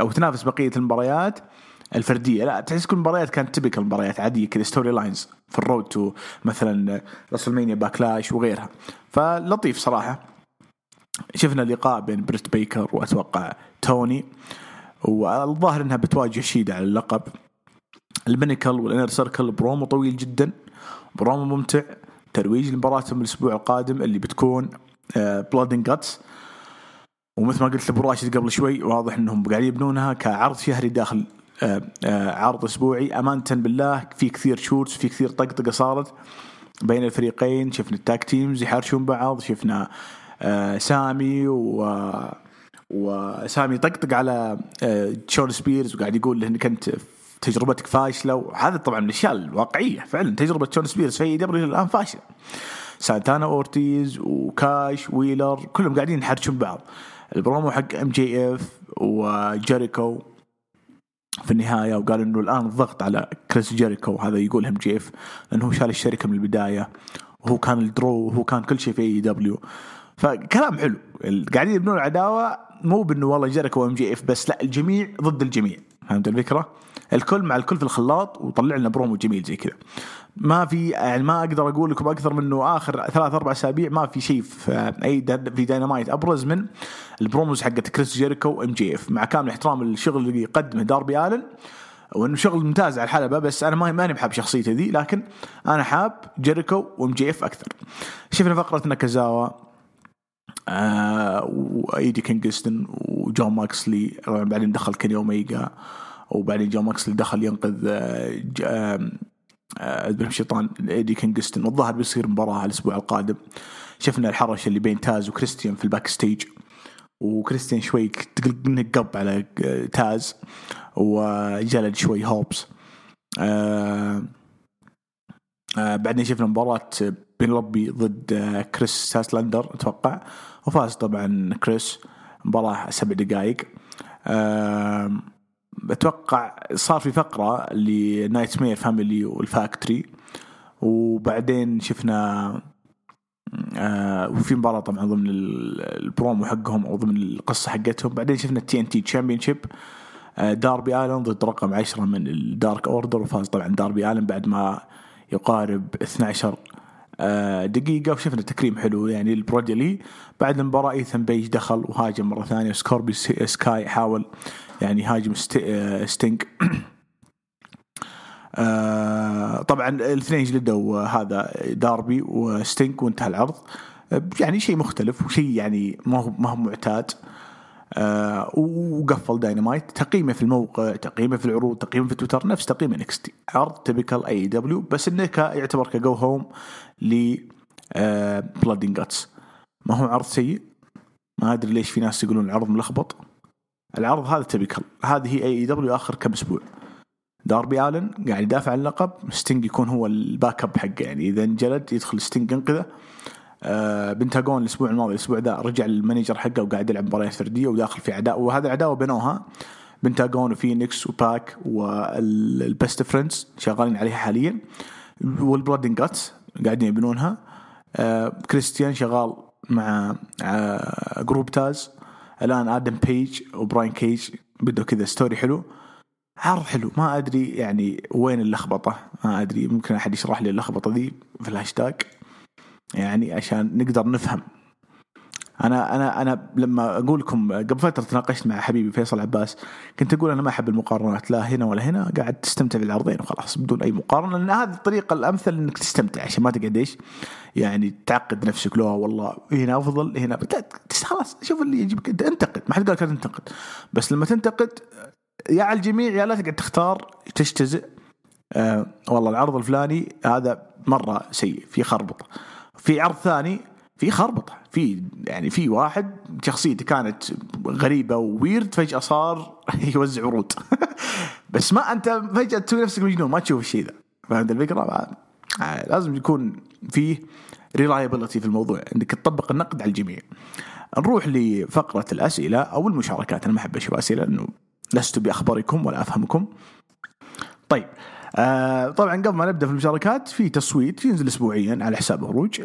أو تنافس بقية المباريات الفردية. لا تحس كل المباريات كانت typical مباريات عادية كذا storylines في ال road to مثلا WrestleMania Backlash وغيرها. فلطيف صراحة. شفنا لقاء بين بريت بيكر وأتوقع توني والظاهر إنها بتواجه شيدا على اللقب. ال Pinnacle وال Inner Circle promo طويل جدا برومو ممتع. ترويج لمباراتهم الأسبوع القادم اللي بتكون Blood and Guts ومثل ما قلت لأبو راشد قبل شوي واضح إنهم قاعدين يبنونها كعرض شهري داخل آه، آه، عرض أسبوعي. امانه بالله في كثير shoots في كثير طقطقة صارت بين الفريقين. شفنا ال tag teams يحارشون بعض شفنا آه، سامي و وسامي طقطق على شون سبيرز وقاعد يقول له انك انت تجربتك فاشلة وهذا طبعا من الأشياء الواقعية فعلا تجربة شون سبيرز في AEW الآن فاشلة. سانتانا أورتيز وكاش ويلر كلهم قاعدين يحرشون بعض. البرومو حق MJF وجيريكو في النهاية وقال إنه الآن الضغط على كريس جيريكو هذا يقول MJF لأنه هو شال الشركة من البداية وهو كان ال draw وهو كان كل شيء في AEW. فكلام حلو. قاعدين يبنون العداوة مو بإنه والله جيريكو و MJF بس لا الجميع ضد الجميع. فهمت الفكرة؟ الكل مع الكل في الخلاط وطلع لنا برومو جميل زي كذا. ما في يعني ما أقدر أقول لكم أكثر من إنه آخر ثلاث أربع أسابيع ما في شيء في أي في داينامايت أبرز من ال promos حقت كريس جيريكو و MJF. مع كامل احترام الشغل اللي يقدمه داربي آلن وإنه شغل ممتاز على الحلبة بس أنا ما ماني بحب شخصيته ذي لكن أنا حاب جيريكو و MJF أكثر. شفنا فقرة ناكازاوا آه وإيدي كينغستون وجون ماكسلي بعدين دخل كيني أوميجا. وبعدين جون ماكسلي دخل ينقذ آه، ج- آم، آه، الشيطان إيدي كينغستون. والظاهر بيصير مباراة الأسبوع القادم. شفنا الحرش اللي بين تاز وكريستيان في ال backstage وكريستيان شوي نقب على آه، تاز. وجلد شوي هوبس آه آه بعدين شفنا مباراة بين بينلوبي ضد آه كريس ستاتلاندر أتوقع. وفاز طبعا كريس. مباراة سبع دقائق. آه أتوقع صار في فقرة ل Nightmare Family وال Factory وبعدين شفنا آه وفي مباراة طبعا ضمن ال- البرومو حقهم أو ضمن القصة حقتهم بعدين شفنا ال TNT championship داربي الن ضد رقم 10 من ال Dark Order وفاز طبعا داربي الن بعد ما يقارب 12 آه، دقيقة وشفنا تكريم حلو يعني لبرودي لي بعد المباراة ايثن بيج دخل وهاجم مرة ثانية سكوربيو سكاي حاول يعني يهاجم ست- آه، ستينج آه، طبعا الاثنين جلدوا هذا داربي وستينك وانتهى العرض. آه، يعني شيء مختلف وشيء يعني ما هو ما هو معتاد. آه وقفل داينامايت. تقييمه في الموقع تقييمه في العروض تقييمه في تويتر نفس تقييم NXT عرض typical AEW بس إنه يعتبر ك go home ل Blood Guts ما هو عرض سيء. ما أدري ليش في ناس يقولون العرض ملخبط. العرض هذا typical هذه هي AEW آخر كم أسبوع. داربي آلن قاعد يدافع عن اللقب ستينج يكون هو ال backup حقه. يعني إذا انجلد يدخل ستينج ينقذه. آه، بنتاغون الأسبوع الماضي الأسبوع ذا رجع ال manager حقه وقاعد يلعب مباريات فردية وداخل في عداوه وهذا العداوه بنوها بنتاغون وفينيكس وباك وال Best Friends شغالين عليها حاليا. وال Blood Guts قاعدين يبنونها. آه، كريستيان شغال مع آه، group تاز. الآن آدم بيج وبراين كيج بدوا كذا story حلو. عرض حلو. ما أدري يعني وين اللخبطة. ما أدري. ممكن أحد يشرح لي اللخبطة ذي في الهاشتاج. يعني عشان نقدر نفهم. أنا أنا أنا لما أقول لكم قبل فترة تناقشت مع حبيبي فيصل عباس كنت أقول أنا ما أحب المقارنات لا هنا ولا هنا قاعد تستمتع بالعرضين وخلاص بدون أي مقارنة لأن هذه الطريقة الأمثل إنك تستمتع عشان ما تقعد إيش يعني تعقد نفسك لا والله هنا أفضل هنا خلاص شوف اللي يجيبك انتقد ما حد قال لك تنتقد بس لما تنتقد يا على الجميع يا لا تقعد تختار تجتزئ آه والله العرض الفلاني هذا مرة سيء في خربطة في عرض ثاني في خربطة. في يعني في واحد شخصيته كانت غريبة وويرد فجأة صار يوزع ورود بس ما أنت فجأة تسوي نفسك مجنون ما تشوف الشيء ذا. فهمت الفكرة؟ آه، لازم يكون فيه reliability في الموضوع. انك تطبق النقد على الجميع. نروح لفقرة الأسئلة أو المشاركات. أنا ما أحب أشوف أسئلة لأنه لست بأخيركم ولا أفهمكم. طيب. آه طبعا قبل ما نبدأ في المشاركات في تصويت ينزل اسبوعيا على حساب هروج.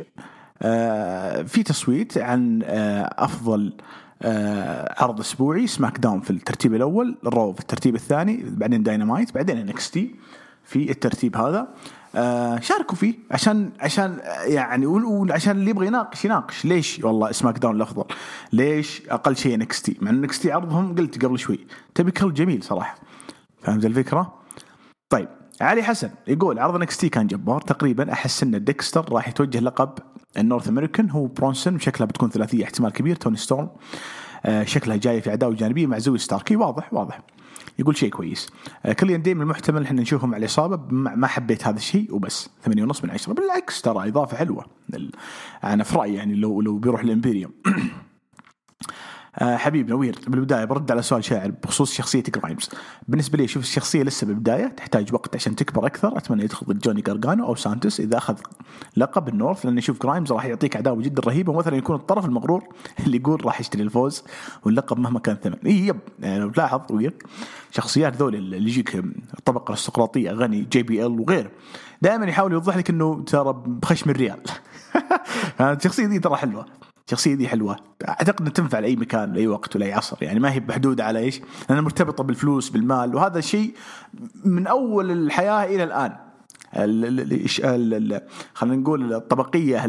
في تصويت عن آه أفضل آه عرض أسبوعي SmackDown في الترتيب الأول ال Raw في الترتيب الثاني بعدين داينامايت بعدين NXT في الترتيب هذا. آه شاركوا فيه عشان عشان يعني وعشان اللي يبغى يناقش يناقش. ليش والله SmackDown الأفضل؟ ليش أقل شيء NXT؟ مع NXT عرضهم قلت قبل شوي. تبي كل جميل صراحة. فهمت الفكرة؟ طيب. علي حسن يقول عرض NXT كان جبار. تقريبا أحس إن ديكستر راح يتوجه لقب ال North American هو برونسون شكلها بتكون ثلاثية احتمال كبير. توني ستورم آه شكلها جاية في عداوه جانبية مع زوي ستاركي واضح واضح. يقول شيء كويس. آه كليان دين المحتمل إحنا نشوفهم على الإصابة. ما حبيت هذا الشيء وبس. ثمانية ونص من عشرة. بالعكس ترى إضافة حلوة. أنا في رأيي يعني لو لو بيروح ال Imperium آه حبيب نوير بالبداية برد على سؤال شاعر بخصوص شخصية جرايمز بالنسبة لي أشوف الشخصية لسه بالبداية تحتاج وقت عشان تكبر أكثر. أتمنى يدخل ضد جوني جارجانو أو سانتوس إذا أخذ لقب ال North لأن أشوف جرايمز راح يعطيك عداوة جدا رهيبة ومثلا يكون الطرف المغرور اللي يقول راح يشتري الفوز واللقب مهما كان ثمن. إي yep يعني لو تلاحظ وير شخصيات ذول اللي يجيك الطبقه الأرستقراطية غني JBL وغيره دائما يحاول يوضح لك إنه ترى بخشم الريال. الشخصيه دي ترى حلوة. الشخصيه دي حلوة. أعتقد انها تنفع لأي مكان لأي وقت ولأي عصر. يعني ما هي محدوده على إيش؟ لأنها مرتبطة بالفلوس بالمال. وهذا الشيء من أول الحياة إلى الآن. خلينا نقول الطبقية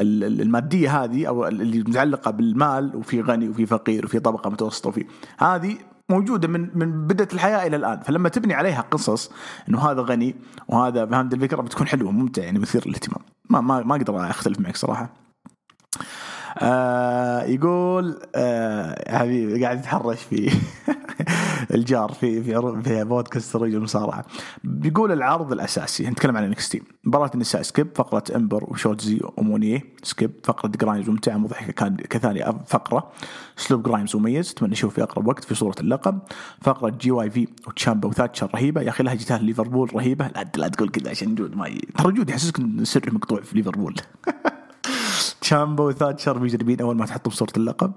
المادية هذه أو اللي متعلقة بالمال وفي غني وفي فقير وفي طبقة متوسطة وفي هذه موجودة من من بداية الحياة إلى الآن. فلما تبني عليها قصص إنه هذا غني وهذا فهمت الفكرة؟ بتكون حلوة ممتعة يعني مثير للاهتمام. ما ما ما أقدر أختلف معك صراحة. آه يقول آه حبيبي قاعد يتحرش في الجار في في في بودكاست رجل المصارعة. بيقول العرض الأساسي نتكلم عن NXT مباراة النساء skip فقرة إمبر وشوتزي ومونيه skip فقرة جرايمز ممتعة مضحكة كان كثاني فقرة. اسلوب جرايمز مميز اتمنى أشوف في أقرب وقت في صورة اللقب. فقرة GYV وتشامبا وثاتشر رهيبه يا أخي لها جتال ليفربول رهيبة. لا, لا تقول كذا عشان جود ما ترى جود يحسسك إن سري مقطوع في ليفربول. تشامبو وثاتشر مجربين أول ما تحطوا بصورة اللقب.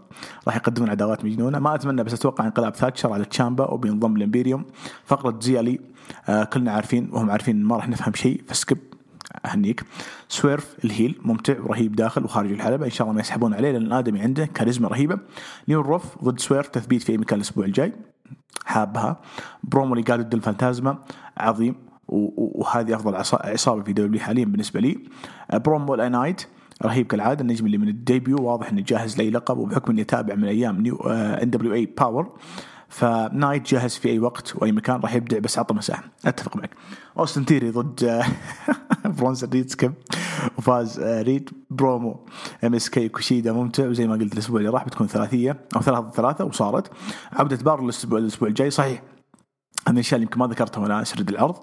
راح يقدمون عداوات مجنونة. ما أتمنى بس أتوقع انقلاب ثاتشر على تشامبا وبينضم ال Imperium فقرة زيالي آه كلنا عارفين وهم عارفين ما راح نفهم شيء ف skip أهنيك. سويرف ال heel ممتع ورهيب داخل وخارج الحلبة. إن شاء الله ما يسحبون عليه لأن الآدمي عنده كاريزما رهيبة. ليون روف ضد سويرف تثبيت في أي مكان الأسبوع الجاي. حابها. برومو اللي قال ضد الفانتازما عظيم. وهذه أفضل عصابة في W حاليا بالنسبة لي. برومو نايت رهيب كالعادة النجم اللي من ال debut واضح إنه جاهز لأي لقب وبحكم اني اتابع من أيام نيو NWA Power فنايت جاهز في أي وقت وأي مكان راح يبدع بس عطى مساحة. أتفق معك. أوستن تيري ضد برونسون ريد skip وفاز آه، ريد برومو. MSK كوشيدا ممتع وزي ما قلت الأسبوع اللي راح بتكون ثلاثية أو ثلاثة ثلاثة وصارت. عودة بالر الأسبوع الأسبوع الجاي صحيح. من الأشياء اللي يمكن ما ذكرتها وأنا اسرد العرض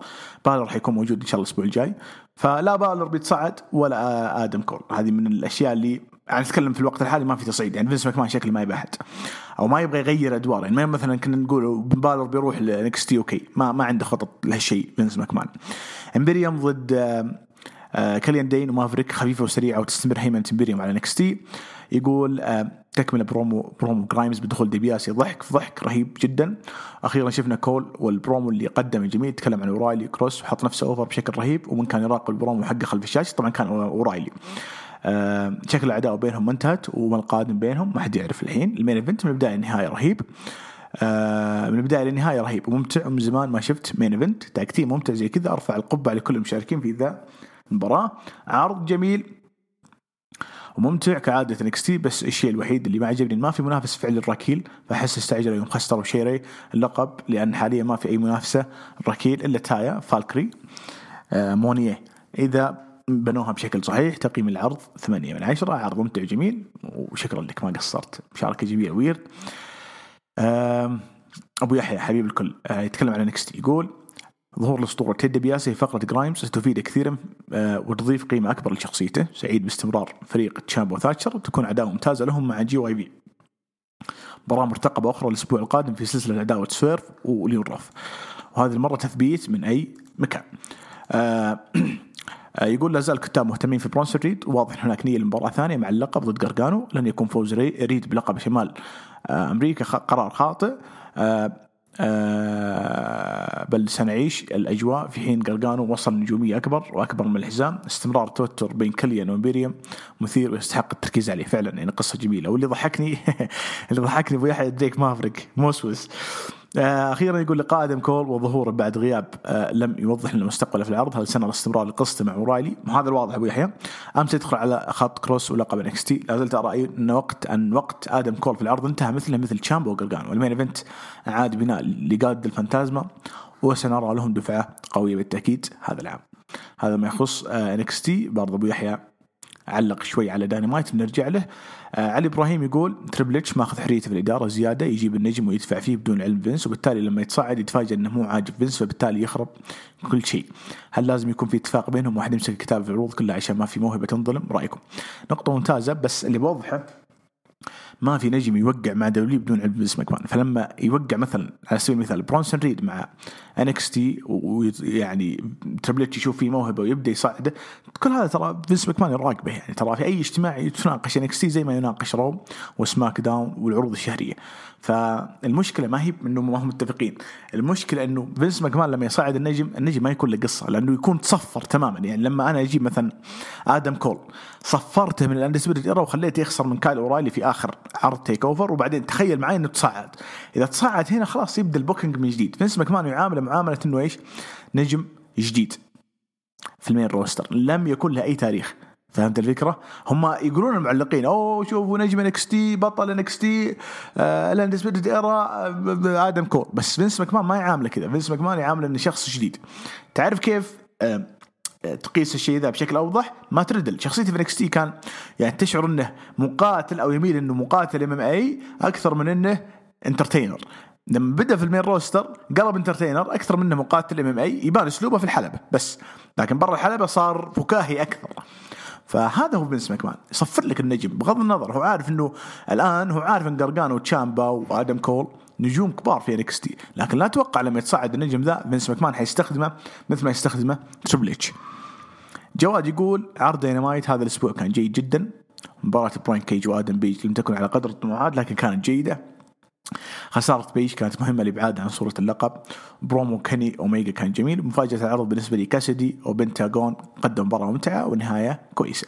بالر راح يكون موجود إن شاء الله الأسبوع الجاي. فلا بالر بيتصعد ولا آدم كول. هذه من الأشياء اللي يعني نتكلم في الوقت الحالي ما في تصعيد. يعني فينس ماكمان شكله ما يبي أحد. أو ما يبغى يغير ادوار يعني ما مثلا كنا نقول بالر بيروح ل NXT okay. ما ما عنده خطط لهالشيء فينس ماكمان. Imperium ضد كليان دين ومافريك خفيفة وسريعة وتستمر هيمنة Imperium على NXT يقول تكملة promo promo جرايمز بدخول ديبياسي ضحك ضحك رهيب جدا. أخيرا شفنا كول والبرومو اللي قدم الجميل تكلم عن أورايلي كروس وحط نفسه over بشكل رهيب. ومن كان يراقب البرومو حقه خلف الشاشة طبعا كان أورايلي. آه شكل العداوه بينهم ما انتهت وما القادم بينهم ما حد يعرف الحين. ال main event من البداية للنهاية رهيب. آه من البداية للنهاية رهيب وممتع. ومن زمان ما شفت main event. tag team ممتع زي كذا. أرفع القبعة لكل المشاركين في ذا المباراه عرض جميل. وممتع كعادة NXT بس الشيء الوحيد اللي ما عجبني ما في منافس فعلي لراكيل فأحس استعجلوا يوم خسروا شيري اللقب لأن حاليا ما في أي منافسة لراكيل إلا تايا فالكري آه مونية. إذا بنوها بشكل صحيح تقييم العرض 8 من 10 عرض ممتع وجميل وشكرا لك ما قصرت. مشاركة جميلة ويرد أبو يحيى حبيب الكل آه يتكلم عن NXT يقول ظهور الأسطورة تيد ديبياسي في فقرة جرايمز ستفيد كثيرا آه وتضيف قيمة أكبر لشخصيته سعيد باستمرار فريق تشامبو وثاتشر وتكون عداوة ممتازة لهم مع GYV. مباراة مرتقبة أخرى الأسبوع القادم في سلسلة عداوة سويرف وليون روف وهذه المرة تثبيت من أي مكان. آه يقول لا زال كتاب مهتمين في برونسون ريد. واضح هناك نية لمباراة ثانية مع اللقب ضد قرقانو لن يكون فوز ريد بلقب شمال آه أمريكا قرار خاطئ. آه بل سنعيش الأجواء في حين قرقانو وصل نجومية أكبر وأكبر من الحزام استمرار التوتر بين كليان و Imperium مثير ويستحق التركيز عليه. فعلا يعني قصة جميلة. واللي ضحكني اللي ضحكني أبو يحيى دريك مافريك. موسوس. أخيرا يقول لقاء آدم كول وظهوره بعد غياب آه، لم يوضح لنا مستقبله في العرض. هل سنرى استمرار لقصته مع أورايلي. وهذا الواضح أبو يحيى. أمس يدخل على خط كروس ولقب NXT. لا زلت أرى إن وقت أن وقت آدم كول في العرض انتهى مثله مثل تشامبو وقرقانو وال main event أعاد بناء لقادو الفانتازما وسنرى لهم دفعة قوية بالتأكيد هذا العام. هذا ما يخص NXT. برضه أبو يحيى علق شوي على داينامايت بنرجع له. آه علي إبراهيم يقول تريبل اتش ماخذ حريته في الإدارة زيادة يجيب النجم ويدفع فيه بدون علم فينس وبالتالي لما يتصاعد يتفاجئ إنه مو عاجب فينس فبالتالي يخرب كل شيء. هل لازم يكون في اتفاق بينهم؟ واحد يمسك الكتاب في العروض كلها عشان ما في موهبة تنظلم؟ رأيكم. نقطة ممتازة بس اللي بوضحه ما في نجم يوقع مع دبليو بدون علم فينس ماكمان فلما يوقع مثلا على سبيل المثال برونسون ريد مع NXT ويعني Triple H يشوف فيه موهبة ويبدأ يصعده كل هذا ترى فينس ماكمان يراقبه يعني. ترى في أي اجتماع يتناقش NXT زي ما يناقش Raw و SmackDown والعروض الشهرية. فالمشكلة ما هي إنه ما هم متفقين. المشكلة إنه فينس ماكمان لما يصعد النجم النجم ما يكون له قصة لأنه يكون تصفر تماما. يعني لما أنا أجيب مثلا آدم كول صفرته من ال Undisputed Era وخليته يخسر من كايل أورايلي في آخر عرض TakeOver. وبعدين تخيل معي إنه تصعد. إذا تصعد هنا خلاص يبدأ ال booking من جديد. فينس ماكمان يعامله معاملة إنه إيش؟ نجم جديد في ال main roster. لم يكن له أي تاريخ. فهمت الفكرة؟ هم يقولون المعلقين أوه شوفوا نجم NXT بطل NXT ال Undisputed Era آدم كول بس فينس ماكمان ما يعامله كذا. فينس ماكمان يعامله إنه شخص جديد. تعرف كيف؟ آه تقيس الشيء ذا بشكل أوضح؟ مات ريدل. شخصيته في NXT كان يعني تشعر إنه مقاتل أو يميل إنه مقاتل MMA أكثر من إنه entertainer لما بدأ في ال main roster قلب entertainer أكثر منه مقاتل MMA يبان أسلوبه في الحلبة بس. لكن برا الحلبة صار فكاهي أكثر. فهذا هو فينس ماكمان يصفر لك النجم بغض النظر هو عارف إنه الآن هو عارف إن قرقانو وتشامبا وآدم كول نجوم كبار في NXT لكن لا أتوقع لما يتصعد النجم ذا فينس ماكمان حيستخدمه مثل ما يستخدمه Triple H جواد يقول عرض دينامايت هذا الأسبوع كان جيد جدا. مباراة براين كيج وآدم بيج لم تكن على قدر الطموحات لكن كانت جيدة. خسارة بيج كانت مهمة لإبعاده عن صورة اللقب. برومو كيني أوميجا كان جميل. مفاجأة العرض بالنسبة لي كاسدي وبنتاغون قدم مباراة ممتعة ونهاية كويسة.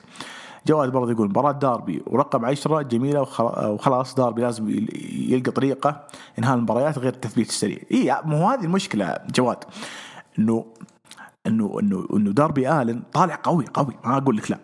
جواد برضه يقول مباراة داربي ورقم عشرة جميلة وخلاص داربي لازم يلقى طريقة إنهاء المباريات غير التثبيت السريع. إي مو هذه المشكلة جواد. إنه إنه إنه إنه داربي آلن طالع قوي قوي ما أقول لك لا.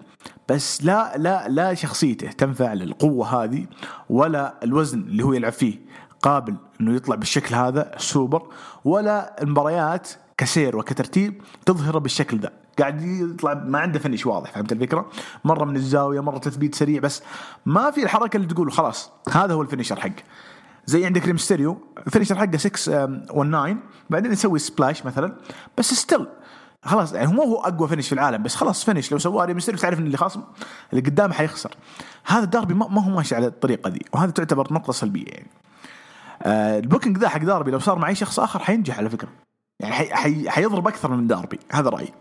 بس لا لا لا شخصيته تنفع للقوة هذه ولا الوزن اللي هو يلعب فيه. قابل إنه يطلع بالشكل هذا السوبر ولا المباريات كسير وكترتيب تظهره بالشكل ذا قاعد يطلع ما عنده فنش واضح فهمت الفكرة؟ مرة من الزاوية مرة تثبيت سريع بس ما في الحركة اللي تقول خلاص هذا هو ال finisher حق زي عندك ريمستيريو ال finisher حقه 6 19 بعدين يسوي splash مثلا بس still خلاص يعني مو هو أقوى finish في العالم بس خلاص finish لو سواه ريمستيريو تعرف إن اللي خاصم اللي قدامه حيخسر. هذا الداربي ما هو ماشي على الطريقة دي وهذا تعتبر نقطة سلبية يعني. آه ال booking ذا حق داربي لو صار مع اي شخص آخر حينجح على فكرة. يعني حي حي حيضرب أكثر من داربي هذا رأيي.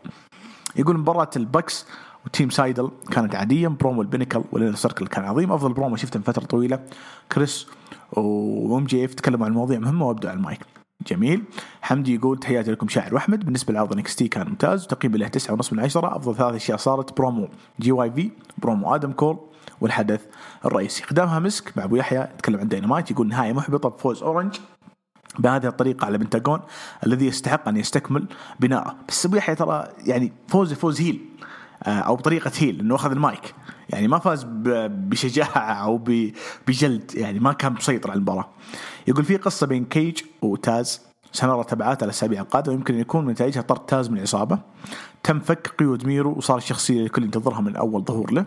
يقول مباراة ال Bucks وتيم سايدل كانت عادية promo ال Pinnacle وال Inner Circle كان عظيم أفضل برومو شفته من فترة طويلة. كريس و MJF تكلموا عن مواضيع مهمة وابدوا على المايك. جميل. حمدي يقول تحياتي لكم شاعر وأحمد. بالنسبة لعرض NXT كان ممتاز. وتقييم له 9.5 من 10 أفضل ثلاث اشياء صارت promo GYV promo آدم كول والحدث الرئيسي. ختامها مسك مع أبو يحيى يتكلم عن دينامايت يقول نهاية محبطة بفوز أورنج بهذه الطريقة على بنتاغون الذي يستحق أن يستكمل بناءه. بس أبو يحيى ترى يعني فوز فوز heel آه، أو بطريقة heel أنه أخذ المايك. يعني ما فاز ب- بشجاعة أو ب- بجلد يعني ما كان مسيطر على المباراة. يقول في قصة بين كيج وتاز سنرى تبعات على الأسابيع القادمة يمكن أن يكون نتائجها طرد تاز من العصابه تم فك قيود ميرو وصار الشخصيه اللي الكل ينتظرها من أول ظهور له.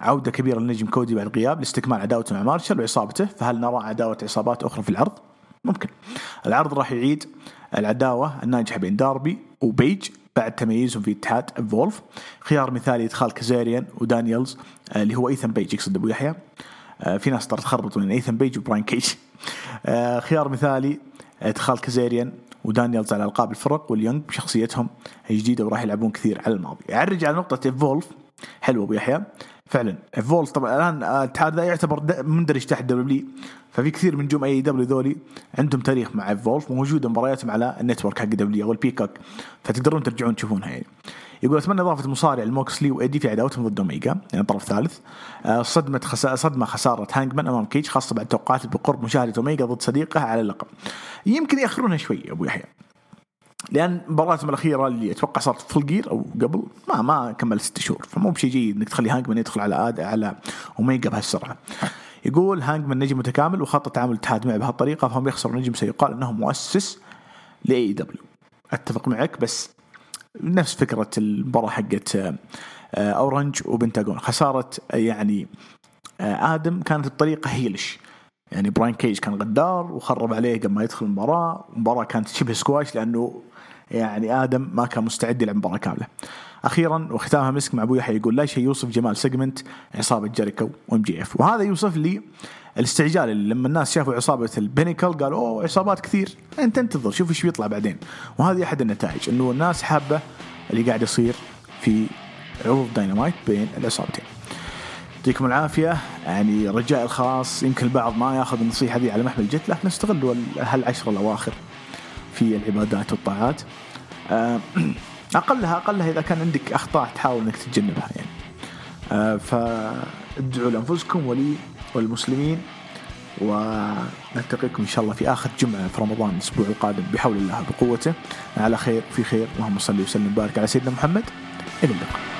عودة كبيرة للنجم كودي بعد الغياب لاستكمال عداوته مع مارشال وعصابته فهل نرى عداوة عصابات أخرى في العرض؟ ممكن. العرض راح يعيد العداوة الناجحة بين داربي وبيج بعد تميزهم في اتحاد Evolve. خيار مثالي إدخال كازاريان ودانييلز آه، اللي هو ايثن بيج يقصد أبو يحيى. آه، في ناس ترى تخربط بين ايثن بيج وبراين كيج. آه، خيار مثالي إدخال كازاريان ودانييلز على ألقاب الفرق وال Young بشخصيتهم الجديدة وراح يلعبون كثير على الماضي. أعرج على نقطة Evolve. حلو أبو يحيى. فعلا. Evolve طبعا الآن آه، الاتحاد ذا يعتبر مندرج تحت دبليو ففي كثير من نجوم AEW ذولي عندهم تاريخ مع Evolve موجوده مبارياتهم على ال network حق دبليو أو ال Peacock. فتقدرون ترجعون تشوفونها يعني يقول أتمنى إضافة مصارع الموكسلي وايدي في عداوتهم ضد أوميجا يعني طرف ثالث. آه، صدمة خسا... صدمة خسارة هانجمان أمام كيج خاصة بعد توقعات بقرب مشاهدة أوميجا ضد صديقه على اللقب. يمكن يأخرونها شوي أبو يحيى. لأن مباراتهم الأخيرة اللي أتوقع صارت Full Gear أو قبل ما ما كمل ست شهور فمو بشيء جيد إنك تخلي هانجمان يدخل على آد على اوميجا بهالسرعة. يقول هانجمان نجم متكامل وخطأ تعامل الاتحاد معه بهالطريقة فهم يخسروا نجم سيقال إنه مؤسس ل AEW. أتفق معك بس نفس فكرة المباراة حقت آه، آه، اورنج وبنتاغون خسارة آه، يعني آه، آدم كانت بطريقة heelish يعني براين كيج كان غدار وخرب عليه قبل ما يدخل المباراة. المباراة كانت شبه سكواش لأنه يعني آدم ما كان مستعد يلعب مباراة كاملة. أخيرا وختامها مسك مع أبو يحيى يقول لا شيء يوصف جمال segment عصابة جيريكو و MJF وهذا يوصف لي الاستعجال اللي لما الناس شافوا عصابة ال Pinnacle قالوا أوه عصابات كثير. أنت انتظر شوف إيش بيطلع بعدين. وهذه أحد النتائج إنه الناس حابة اللي قاعد يصير في عروض داينامايت بين العصابتين. يعطيكم العافية. يعني رجاء الخاص يمكن البعض ما ياخذ النصيحة دي على محمل جد لكن استغلوا ال- هالعشر الأواخر في العبادات والطاعات. آه، أقلها أقلها إذا كان عندك أخطاء تحاول أنك تتجنبها يعني. آه، فادعوا لأنفسكم ولي والمسلمين ونلتقيكم إن شاء الله في آخر جمعة في رمضان الأسبوع القادم بحول الله بقوته. على خير في خير. اللهم صل وسلم وبارك على سيدنا محمد. إلى اللقاء.